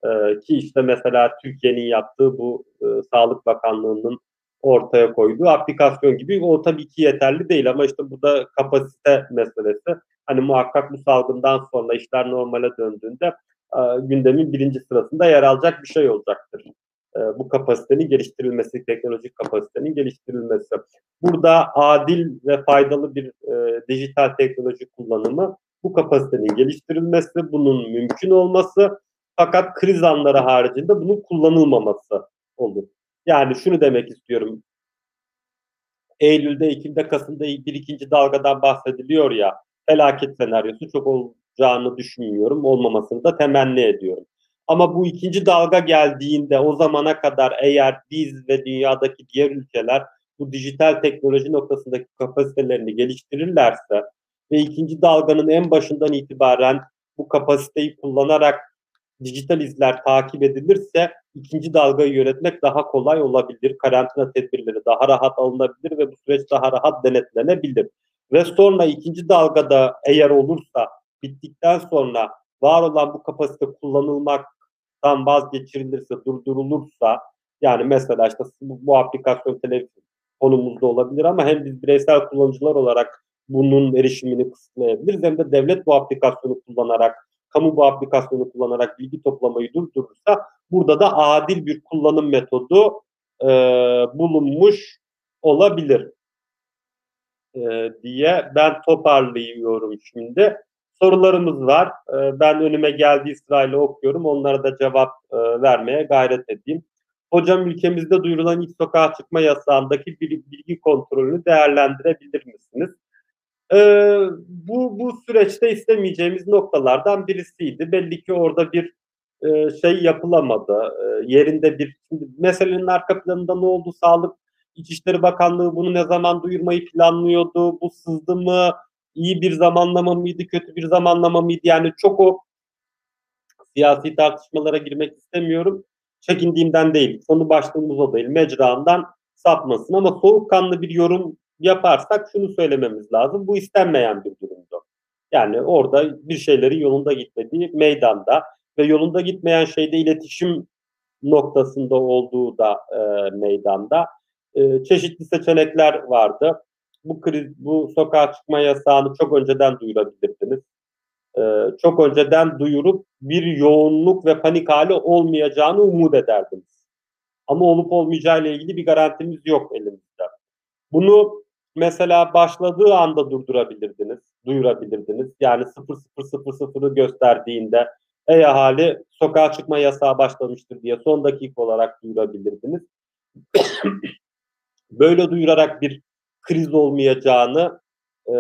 e, ki işte mesela Türkiye'nin yaptığı bu e, Sağlık Bakanlığı'nın ortaya koyduğu aplikasyon gibi o tabii ki yeterli değil ama işte bu da kapasite meselesi. Hani muhakkak bu salgından sonra işler normale döndüğünde e, gündemin birinci sırasında yer alacak bir şey olacaktır. E, bu kapasitenin geliştirilmesi, teknolojik kapasitenin geliştirilmesi. Burada adil ve faydalı bir e, dijital teknoloji kullanımı, bu kapasitenin geliştirilmesi, bunun mümkün olması fakat kriz anları haricinde bunun kullanılmaması olur. Yani şunu demek istiyorum. Eylül'de, Ekim'de, Kasım'da bir ikinci dalgadan bahsediliyor ya felaket senaryosu çok olacağını düşünmüyorum. Olmamasını da temenni ediyorum. Ama bu ikinci dalga geldiğinde o zamana kadar eğer biz ve dünyadaki diğer ülkeler bu dijital teknoloji noktasındaki kapasitelerini geliştirirlerse ve ikinci dalganın en başından itibaren bu kapasiteyi kullanarak dijital izler takip edilirse ikinci dalgayı yönetmek daha kolay olabilir. Karantina tedbirleri daha rahat alınabilir ve bu süreç daha rahat denetlenebilir. Ve sonra ikinci dalgada eğer olursa bittikten sonra var olan bu kapasite kullanılmaktan vazgeçirilirse, durdurulursa yani mesela işte bu, bu aplikasyon telefonumuzda olabilir ama hem biz bireysel kullanıcılar olarak bunun erişimini kısıtlayabiliriz hem de devlet bu aplikasyonu kullanarak kamu bu aplikasyonu kullanarak bilgi toplamayı durdurursa burada da adil bir kullanım metodu e, bulunmuş olabilir e, diye ben toparlıyorum şimdi. Sorularımız var. E, ben önüme geldiği sırayla okuyorum. Onlara da cevap e, vermeye gayret edeyim. Hocam ülkemizde duyurulan ilk sokağa çıkma yasağındaki bilgi kontrolünü değerlendirebilir misiniz? Ee, bu, bu süreçte istemeyeceğimiz noktalardan birisiydi. Belli ki orada bir e, şey yapılamadı. E, yerinde bir meselenin arka planında ne oldu? Sağlık İçişleri Bakanlığı bunu ne zaman duyurmayı planlıyordu? Bu sızdı mı? İyi bir zamanlama mıydı? Kötü bir zamanlama mıydı? Yani çok o siyasi tartışmalara girmek istemiyorum. Çekindiğimden değil. Konu başlığımız o değil. Mecrağından sapmasın ama soğukkanlı bir yorum yaparsak şunu söylememiz lazım. Bu istenmeyen bir durumdu. Yani orada bir şeylerin yolunda gitmediği meydanda ve yolunda gitmeyen şeyde iletişim noktasında olduğu da e, meydanda. E, çeşitli seçenekler vardı. Bu kriz, bu sokağa çıkma yasağını çok önceden duyurabilirdiniz. E, çok önceden duyurup bir yoğunluk ve panik hali olmayacağını umut ederdiniz. Ama olup olmayacağı ile ilgili bir garantimiz yok elimizde. Bunu mesela başladığı anda durdurabilirdiniz, duyurabilirdiniz. Yani 0000'ı gösterdiğinde ey ahali sokağa çıkma yasağı başlamıştır diye son dakika olarak duyurabilirdiniz. Böyle duyurarak bir kriz olmayacağını e,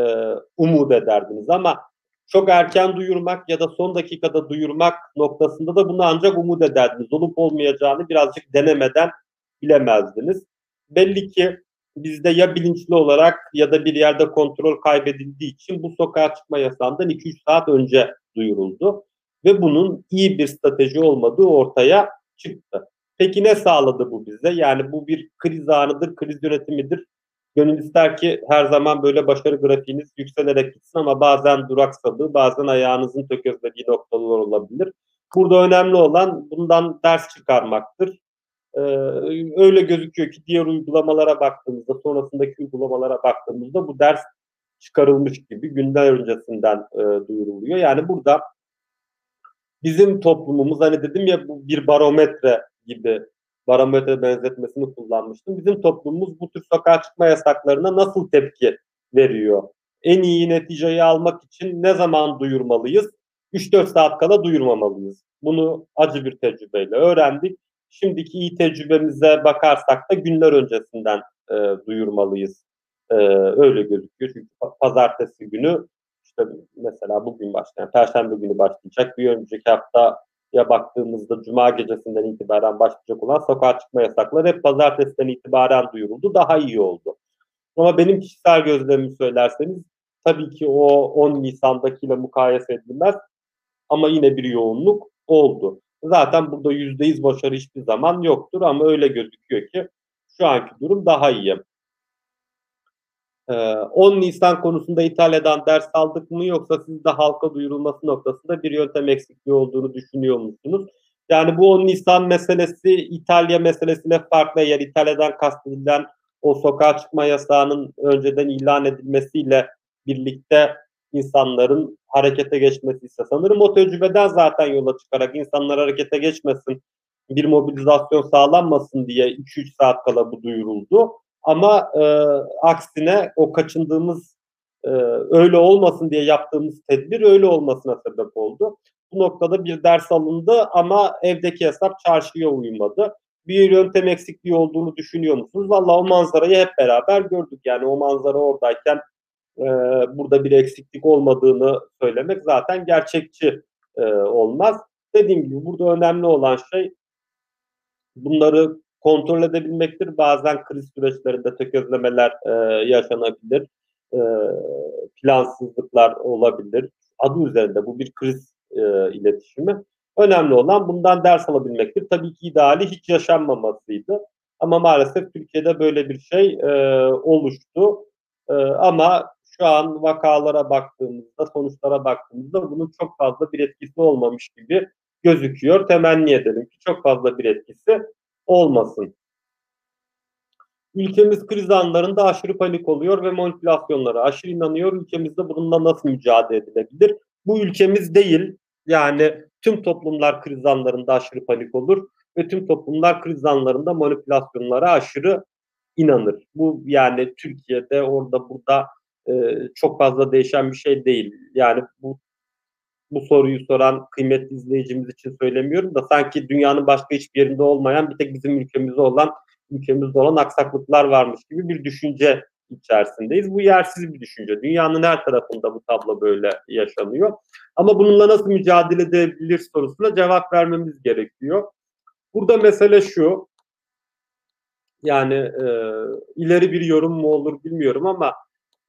umut ederdiniz ama çok erken duyurmak ya da son dakikada duyurmak noktasında da bunu ancak umut ederdiniz. Olup olmayacağını birazcık denemeden bilemezdiniz. Belli ki bizde ya bilinçli olarak ya da bir yerde kontrol kaybedildiği için bu sokağa çıkma yasağından 2-3 saat önce duyuruldu. Ve bunun iyi bir strateji olmadığı ortaya çıktı. Peki ne sağladı bu bize? Yani bu bir kriz anıdır, kriz yönetimidir. Gönül ister ki her zaman böyle başarı grafiğiniz yükselerek gitsin ama bazen duraksadığı, bazen ayağınızın tökezlediği noktalar olabilir. Burada önemli olan bundan ders çıkarmaktır. Ee, öyle gözüküyor ki diğer uygulamalara baktığımızda, sonrasındaki uygulamalara baktığımızda bu ders çıkarılmış gibi günler öncesinden e, duyuruluyor. Yani burada bizim toplumumuz hani dedim ya bu bir barometre gibi barometre benzetmesini kullanmıştım. Bizim toplumumuz bu tür sokağa çıkma yasaklarına nasıl tepki veriyor? En iyi neticeyi almak için ne zaman duyurmalıyız? 3-4 saat kala duyurmamalıyız. Bunu acı bir tecrübeyle öğrendik. Şimdiki iyi tecrübemize bakarsak da günler öncesinden e, duyurmalıyız. E, öyle gözüküyor. Çünkü pazartesi günü işte mesela bugün başlayan, perşembe günü başlayacak. Bir önceki hafta ya baktığımızda cuma gecesinden itibaren başlayacak olan sokağa çıkma yasakları hep pazartesiden itibaren duyuruldu. Daha iyi oldu. Ama benim kişisel gözlemimi söylerseniz tabii ki o 10 Nisan'dakiyle mukayese edilmez. Ama yine bir yoğunluk oldu. Zaten burada %100 başarı hiçbir zaman yoktur ama öyle gözüküyor ki şu anki durum daha iyi. 10 ee, Nisan konusunda İtalya'dan ders aldık mı yoksa siz de halka duyurulması noktasında bir yöntem eksikliği olduğunu düşünüyor musunuz? Yani bu 10 Nisan meselesi İtalya meselesine farklı. Eğer İtalya'dan kastedilen o sokağa çıkma yasağının önceden ilan edilmesiyle birlikte insanların harekete geçmesi ise sanırım o tecrübeden zaten yola çıkarak insanlar harekete geçmesin, bir mobilizasyon sağlanmasın diye 2-3 saat kala bu duyuruldu. Ama e, aksine o kaçındığımız e, öyle olmasın diye yaptığımız tedbir öyle olmasına sebep oldu. Bu noktada bir ders alındı ama evdeki hesap çarşıya uymadı. Bir yöntem eksikliği olduğunu düşünüyor musunuz? Valla o manzarayı hep beraber gördük. Yani o manzara oradayken e, burada bir eksiklik olmadığını söylemek zaten gerçekçi e, olmaz. Dediğim gibi burada önemli olan şey bunları kontrol edebilmektir. Bazen kriz süreçlerinde tökezlemeler e, yaşanabilir. E, plansızlıklar olabilir. Adı üzerinde bu bir kriz e, iletişimi. Önemli olan bundan ders alabilmektir. Tabii ki ideali hiç yaşanmamasıydı. Ama maalesef Türkiye'de böyle bir şey e, oluştu. E, ama şu an vakalara baktığımızda, sonuçlara baktığımızda bunun çok fazla bir etkisi olmamış gibi gözüküyor. Temenni edelim ki çok fazla bir etkisi olmasın. Ülkemiz kriz anlarında aşırı panik oluyor ve manipülasyonlara aşırı inanıyor. Ülkemizde bununla nasıl mücadele edilebilir? Bu ülkemiz değil. Yani tüm toplumlar kriz anlarında aşırı panik olur ve tüm toplumlar kriz anlarında manipülasyonlara aşırı inanır. Bu yani Türkiye'de orada burada e, çok fazla değişen bir şey değil. Yani bu bu soruyu soran kıymetli izleyicimiz için söylemiyorum da sanki dünyanın başka hiçbir yerinde olmayan bir tek bizim ülkemizde olan ülkemizde olan aksaklıklar varmış gibi bir düşünce içerisindeyiz. Bu yersiz bir düşünce. Dünyanın her tarafında bu tablo böyle yaşanıyor. Ama bununla nasıl mücadele edebilir sorusuna cevap vermemiz gerekiyor. Burada mesele şu. Yani e, ileri bir yorum mu olur bilmiyorum ama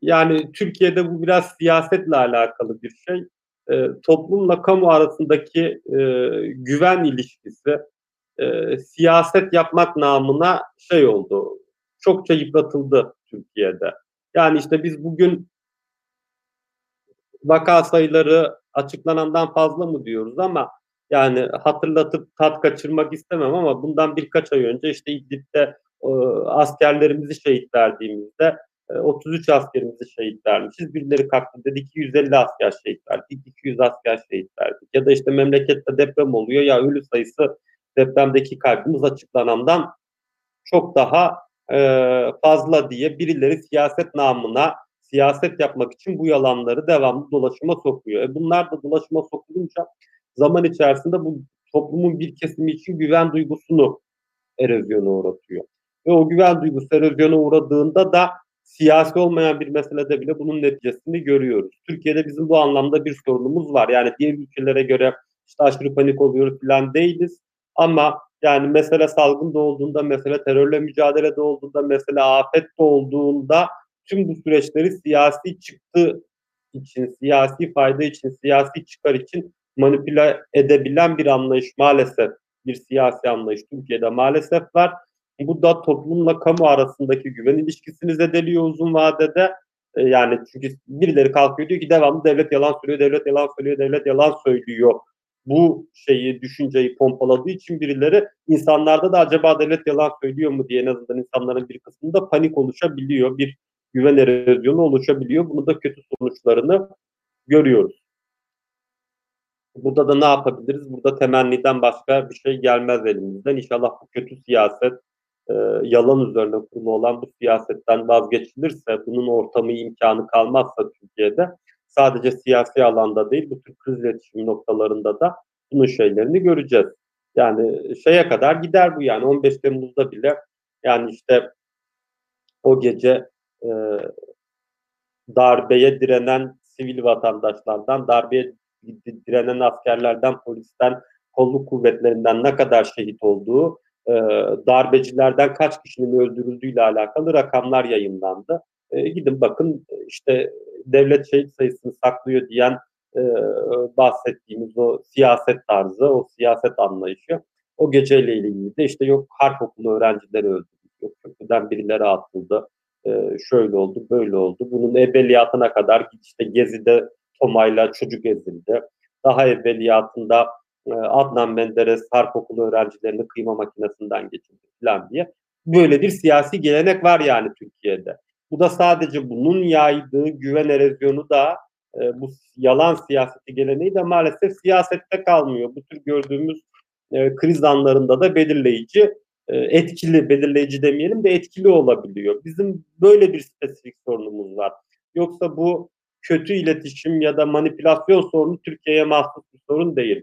yani Türkiye'de bu biraz siyasetle alakalı bir şey e, toplumla kamu arasındaki e, güven ilişkisi e, siyaset yapmak namına şey oldu. Çokça yıpratıldı Türkiye'de. Yani işte biz bugün vaka sayıları açıklanandan fazla mı diyoruz ama Yani hatırlatıp tat kaçırmak istemem ama bundan birkaç ay önce işte İdlib'de e, askerlerimizi şehit verdiğimizde 33 e, askerimizi şehit vermişiz. Birileri kalktı dedi 250 asker şehit verdik, 200 asker şehit verdik. Ya da işte memlekette deprem oluyor ya ölü sayısı depremdeki kaybımız açıklanandan çok daha e, fazla diye birileri siyaset namına siyaset yapmak için bu yalanları devamlı dolaşıma sokuyor. E bunlar da dolaşıma sokulunca zaman içerisinde bu toplumun bir kesimi için güven duygusunu erozyona uğratıyor. Ve o güven duygusu erozyona uğradığında da siyasi olmayan bir meselede bile bunun neticesini görüyoruz. Türkiye'de bizim bu anlamda bir sorunumuz var. Yani diğer ülkelere göre işte aşırı panik oluyoruz falan değiliz. Ama yani mesele salgın da olduğunda, mesele terörle mücadelede olduğunda, mesele afet de olduğunda tüm bu süreçleri siyasi çıktı için, siyasi fayda için, siyasi çıkar için manipüle edebilen bir anlayış maalesef, bir siyasi anlayış Türkiye'de maalesef var. Bu da toplumla kamu arasındaki güven ilişkisini zedeliyor uzun vadede. E, yani çünkü birileri kalkıyor diyor ki devamlı devlet yalan söylüyor, devlet yalan söylüyor, devlet yalan söylüyor. Bu şeyi, düşünceyi pompaladığı için birileri insanlarda da acaba devlet yalan söylüyor mu diye en azından insanların bir kısmında panik oluşabiliyor. Bir güven erozyonu oluşabiliyor. Bunu da kötü sonuçlarını görüyoruz. Burada da ne yapabiliriz? Burada temenniden başka bir şey gelmez elimizden. İnşallah bu kötü siyaset, e, yalan üzerine kurulu olan bu siyasetten vazgeçilirse, bunun ortamı imkanı kalmazsa Türkiye'de sadece siyasi alanda değil, bu tür kriz iletişim noktalarında da bunun şeylerini göreceğiz. Yani şeye kadar gider bu yani 15 Temmuz'da bile yani işte o gece e, darbeye direnen sivil vatandaşlardan, darbeye direnen askerlerden, polisten, kolluk kuvvetlerinden ne kadar şehit olduğu, e, darbecilerden kaç kişinin öldürüldüğüyle alakalı rakamlar yayınlandı. E, gidin bakın işte devlet şehit sayısını saklıyor diyen e, bahsettiğimiz o siyaset tarzı, o siyaset anlayışı. O geceyle ilgili de işte yok harp okulu öğrencileri öldürüldü, yok köprüden birileri atıldı, e, şöyle oldu, böyle oldu. Bunun evveliyatına kadar işte Gezi'de Toma'yla çocuk ezildi. Daha evveliyatında Adnan Menderes harp okulu öğrencilerini kıyma makinesinden geçirdi falan diye. Böyle bir siyasi gelenek var yani Türkiye'de. Bu da sadece bunun yaydığı güven erozyonu da e, bu yalan siyaseti geleneği de maalesef siyasette kalmıyor. Bu tür gördüğümüz e, kriz anlarında da belirleyici e, etkili, belirleyici demeyelim de etkili olabiliyor. Bizim böyle bir spesifik sorunumuz var. Yoksa bu kötü iletişim ya da manipülasyon sorunu Türkiye'ye mahsus bir sorun değil.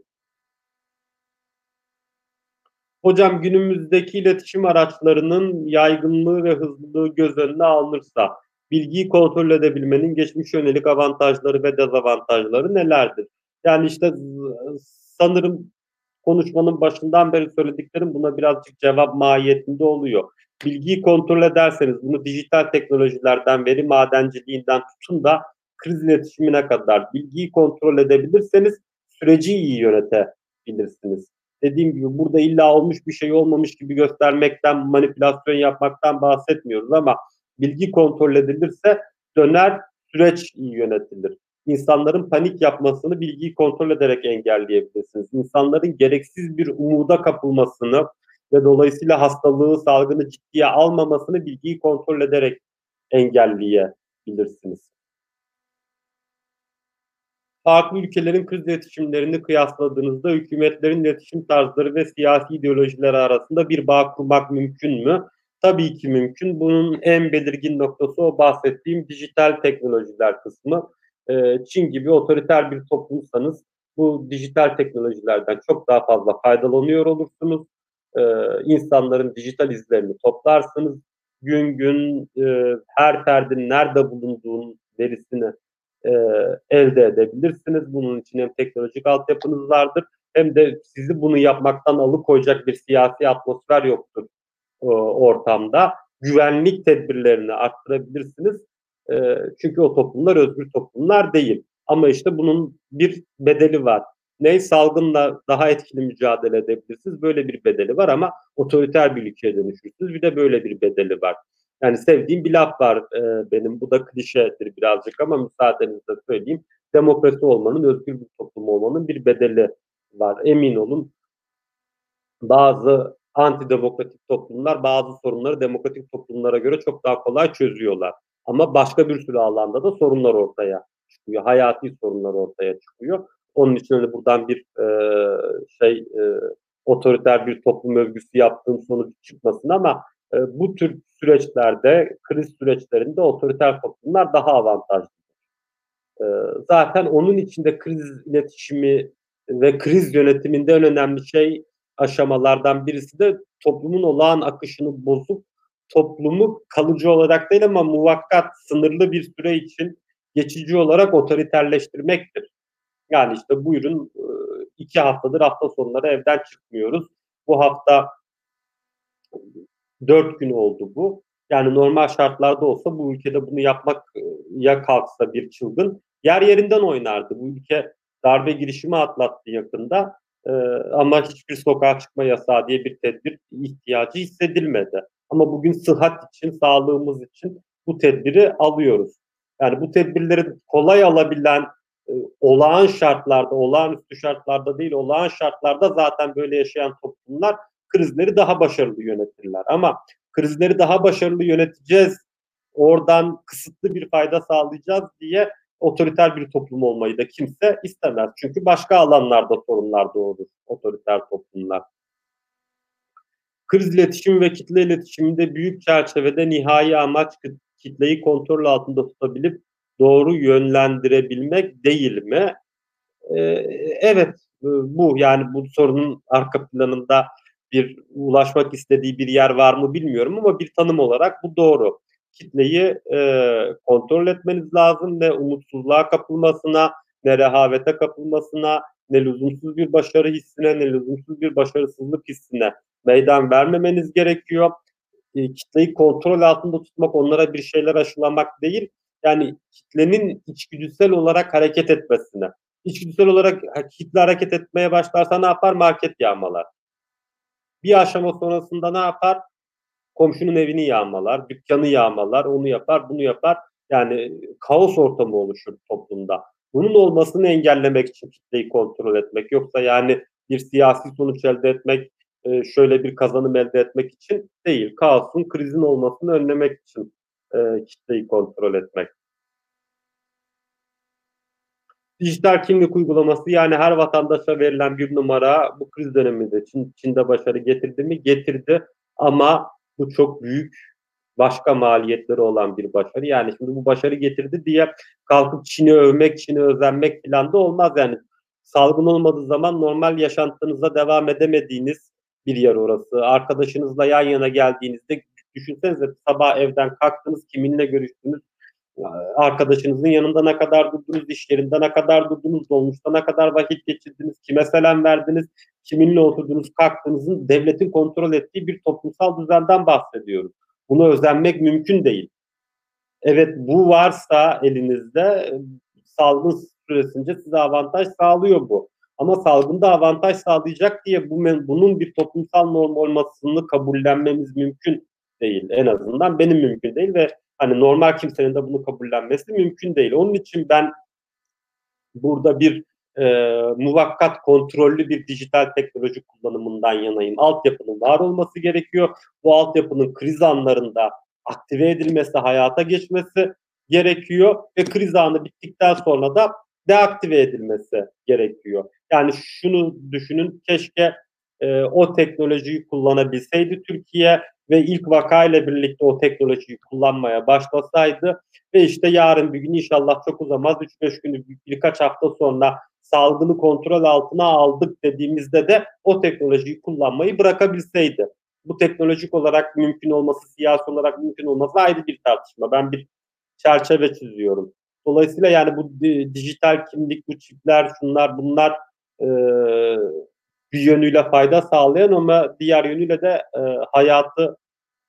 Hocam günümüzdeki iletişim araçlarının yaygınlığı ve hızlılığı göz önüne alınırsa bilgiyi kontrol edebilmenin geçmiş yönelik avantajları ve dezavantajları nelerdir? Yani işte sanırım konuşmanın başından beri söylediklerim buna birazcık cevap mahiyetinde oluyor. Bilgiyi kontrol ederseniz bunu dijital teknolojilerden, veri madenciliğinden tutun da kriz iletişimine kadar bilgiyi kontrol edebilirseniz süreci iyi yönetebilirsiniz. Dediğim gibi burada illa olmuş bir şey olmamış gibi göstermekten, manipülasyon yapmaktan bahsetmiyoruz ama bilgi kontrol edilirse döner süreç iyi yönetilir insanların panik yapmasını bilgiyi kontrol ederek engelleyebilirsiniz. İnsanların gereksiz bir umuda kapılmasını ve dolayısıyla hastalığı, salgını ciddiye almamasını bilgiyi kontrol ederek engelleyebilirsiniz. Farklı ülkelerin kriz iletişimlerini kıyasladığınızda hükümetlerin iletişim tarzları ve siyasi ideolojileri arasında bir bağ kurmak mümkün mü? Tabii ki mümkün. Bunun en belirgin noktası o bahsettiğim dijital teknolojiler kısmı. Ee, Çin gibi otoriter bir toplumsanız bu dijital teknolojilerden çok daha fazla faydalanıyor olursunuz. Ee, insanların dijital izlerini toplarsınız. Gün gün e, her ferdin nerede bulunduğun verisini e, elde edebilirsiniz. Bunun için hem teknolojik altyapınız vardır hem de sizi bunu yapmaktan alıkoyacak bir siyasi atmosfer yoktur e, ortamda. Güvenlik tedbirlerini arttırabilirsiniz e, çünkü o toplumlar özgür toplumlar değil. Ama işte bunun bir bedeli var. Ne salgınla daha etkili mücadele edebilirsiniz. Böyle bir bedeli var ama otoriter bir ülkeye dönüşürsünüz. Bir de böyle bir bedeli var. Yani sevdiğim bir laf var e, benim. Bu da klişedir birazcık ama müsaadenizle söyleyeyim. Demokrasi olmanın, özgür bir toplum olmanın bir bedeli var. Emin olun bazı antidemokratik toplumlar bazı sorunları demokratik toplumlara göre çok daha kolay çözüyorlar. Ama başka bir sürü alanda da sorunlar ortaya çıkıyor. Hayati sorunlar ortaya çıkıyor. Onun için hani buradan bir e, şey e, otoriter bir toplum övgüsü yaptığım sonuç çıkmasın ama e, bu tür süreçlerde, kriz süreçlerinde otoriter toplumlar daha avantajlı. E, zaten onun içinde kriz iletişimi ve kriz yönetiminde en önemli şey aşamalardan birisi de toplumun olağan akışını bozup toplumu kalıcı olarak değil ama muvakkat sınırlı bir süre için geçici olarak otoriterleştirmektir. Yani işte buyurun e, iki haftadır hafta sonları evden çıkmıyoruz. Bu hafta dört gün oldu bu. Yani normal şartlarda olsa bu ülkede bunu yapmak e, ya kalksa bir çılgın yer yerinden oynardı. Bu ülke darbe girişimi atlattı yakında ee, ama hiçbir sokağa çıkma yasağı diye bir tedbir ihtiyacı hissedilmedi. Ama bugün sıhhat için, sağlığımız için bu tedbiri alıyoruz. Yani bu tedbirleri kolay alabilen e, olağan şartlarda, olağanüstü şartlarda değil, olağan şartlarda zaten böyle yaşayan toplumlar krizleri daha başarılı yönetirler. Ama krizleri daha başarılı yöneteceğiz, oradan kısıtlı bir fayda sağlayacağız diye otoriter bir toplum olmayı da kimse istemez. Çünkü başka alanlarda sorunlar doğurur otoriter toplumlar. Kriz iletişimi ve kitle iletişiminde büyük çerçevede nihai amaç kitleyi kontrol altında tutabilip doğru yönlendirebilmek değil mi? Ee, evet bu yani bu sorunun arka planında bir ulaşmak istediği bir yer var mı bilmiyorum ama bir tanım olarak bu doğru kitleyi e, kontrol etmeniz lazım ne umutsuzluğa kapılmasına, ne rehavete kapılmasına, ne lüzumsuz bir başarı hissine, ne lüzumsuz bir başarısızlık hissine meydan vermemeniz gerekiyor. E, kitleyi kontrol altında tutmak, onlara bir şeyler aşılamak değil, yani kitlenin içgüdüsel olarak hareket etmesine. İçgüdüsel olarak kitle hareket etmeye başlarsa ne yapar? Market yağmalar. Bir aşama sonrasında ne yapar? komşunun evini yağmalar, dükkanı yağmalar, onu yapar, bunu yapar. Yani kaos ortamı oluşur toplumda. Bunun olmasını engellemek için kitleyi kontrol etmek. Yoksa yani bir siyasi sonuç elde etmek, e, şöyle bir kazanım elde etmek için değil. Kaosun, krizin olmasını önlemek için e, kitleyi kontrol etmek. Dijital kimlik uygulaması yani her vatandaşa verilen bir numara bu kriz döneminde Çin, Çin'de başarı getirdi mi? Getirdi ama bu çok büyük başka maliyetleri olan bir başarı. Yani şimdi bu başarı getirdi diye kalkıp Çin'i övmek, Çin'i özenmek falan da olmaz yani. Salgın olmadığı zaman normal yaşantınıza devam edemediğiniz bir yer orası. Arkadaşınızla yan yana geldiğinizde düşünsenize sabah evden kalktınız, kiminle görüştünüz, arkadaşınızın yanında ne kadar durdunuz, iş yerinde ne kadar durdunuz, dolmuşta ne kadar vakit geçirdiniz, kime selam verdiniz, kiminle oturdunuz, kalktığınızın devletin kontrol ettiği bir toplumsal düzenden bahsediyoruz. Bunu özenmek mümkün değil. Evet bu varsa elinizde salgın süresince size avantaj sağlıyor bu. Ama salgında avantaj sağlayacak diye bu, bunun bir toplumsal norm olmasını kabullenmemiz mümkün değil. En azından benim mümkün değil ve hani normal kimsenin de bunu kabullenmesi mümkün değil. Onun için ben burada bir e, muvakkat kontrollü bir dijital teknoloji kullanımından yanayım. Altyapının var olması gerekiyor. Bu altyapının kriz anlarında aktive edilmesi, hayata geçmesi gerekiyor ve kriz anı bittikten sonra da deaktive edilmesi gerekiyor. Yani şunu düşünün keşke e, o teknolojiyi kullanabilseydi Türkiye ve ilk vakayla birlikte o teknolojiyi kullanmaya başlasaydı ve işte yarın bir gün inşallah çok uzamaz 3-5 günü birkaç hafta sonra salgını kontrol altına aldık dediğimizde de o teknolojiyi kullanmayı bırakabilseydi. Bu teknolojik olarak mümkün olması, siyasi olarak mümkün olması ayrı bir tartışma. Ben bir çerçeve çiziyorum. Dolayısıyla yani bu dijital kimlik, bu çipler, şunlar bunlar e, bir yönüyle fayda sağlayan ama diğer yönüyle de e, hayatı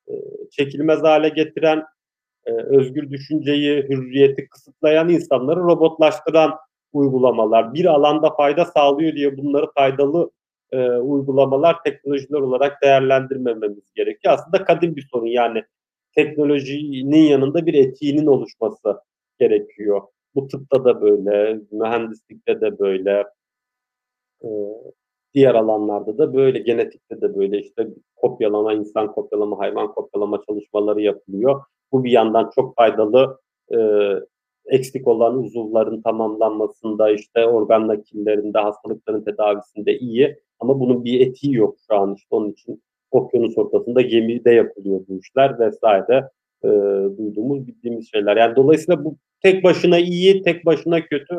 e, çekilmez hale getiren, e, özgür düşünceyi, hürriyeti kısıtlayan insanları robotlaştıran uygulamalar. Bir alanda fayda sağlıyor diye bunları faydalı e, uygulamalar, teknolojiler olarak değerlendirmememiz gerekiyor. Aslında kadim bir sorun yani teknolojinin yanında bir etiğinin oluşması gerekiyor. Bu tıpta da böyle, mühendislikte de böyle, Eee, diğer alanlarda da böyle, genetikte de böyle, işte, kopyalama, insan kopyalama, hayvan kopyalama çalışmaları yapılıyor. Bu bir yandan çok faydalı, eee, eksik olan uzuvların tamamlanmasında, işte, organ nakillerinde, hastalıkların tedavisinde iyi ama bunun bir etiği yok şu an. İşte, onun için okyanus ortasında gemide yapılıyor bu işler vs. Eee, duyduğumuz, bildiğimiz şeyler. Yani dolayısıyla bu tek başına iyi, tek başına kötü.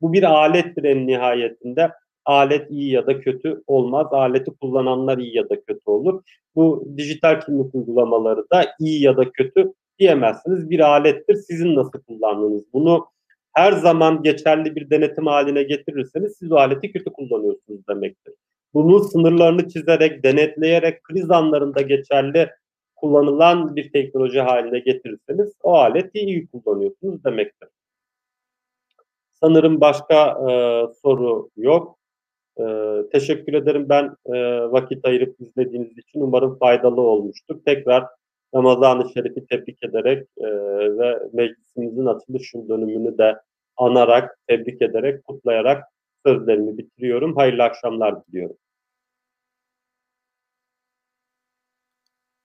Bu bir alettir en nihayetinde. Alet iyi ya da kötü olmaz. Aleti kullananlar iyi ya da kötü olur. Bu dijital kimlik uygulamaları da iyi ya da kötü diyemezsiniz. Bir alettir. Sizin nasıl kullandığınız. Bunu her zaman geçerli bir denetim hâline getirirseniz siz o aleti kötü kullanıyorsunuz demektir. Bunun sınırlarını çizerek, denetleyerek, kriz anlarında geçerli kullanılan bir teknoloji hâline getirirseniz o aleti iyi kullanıyorsunuz demektir. Sanırım başka, eee, soru yok. Eee, teşekkür ederim ben, eee, vakit ayırıp izlediğiniz için. Umarım faydalı olmuştur. Tekrar Ramazan-ı Şerif'i tebrik ederek, eee, ve meclisimizin açılış yıldönümünü de anarak, tebrik ederek, kutlayarak sözlerimi bitiriyorum. Hayırlı akşamlar diliyorum.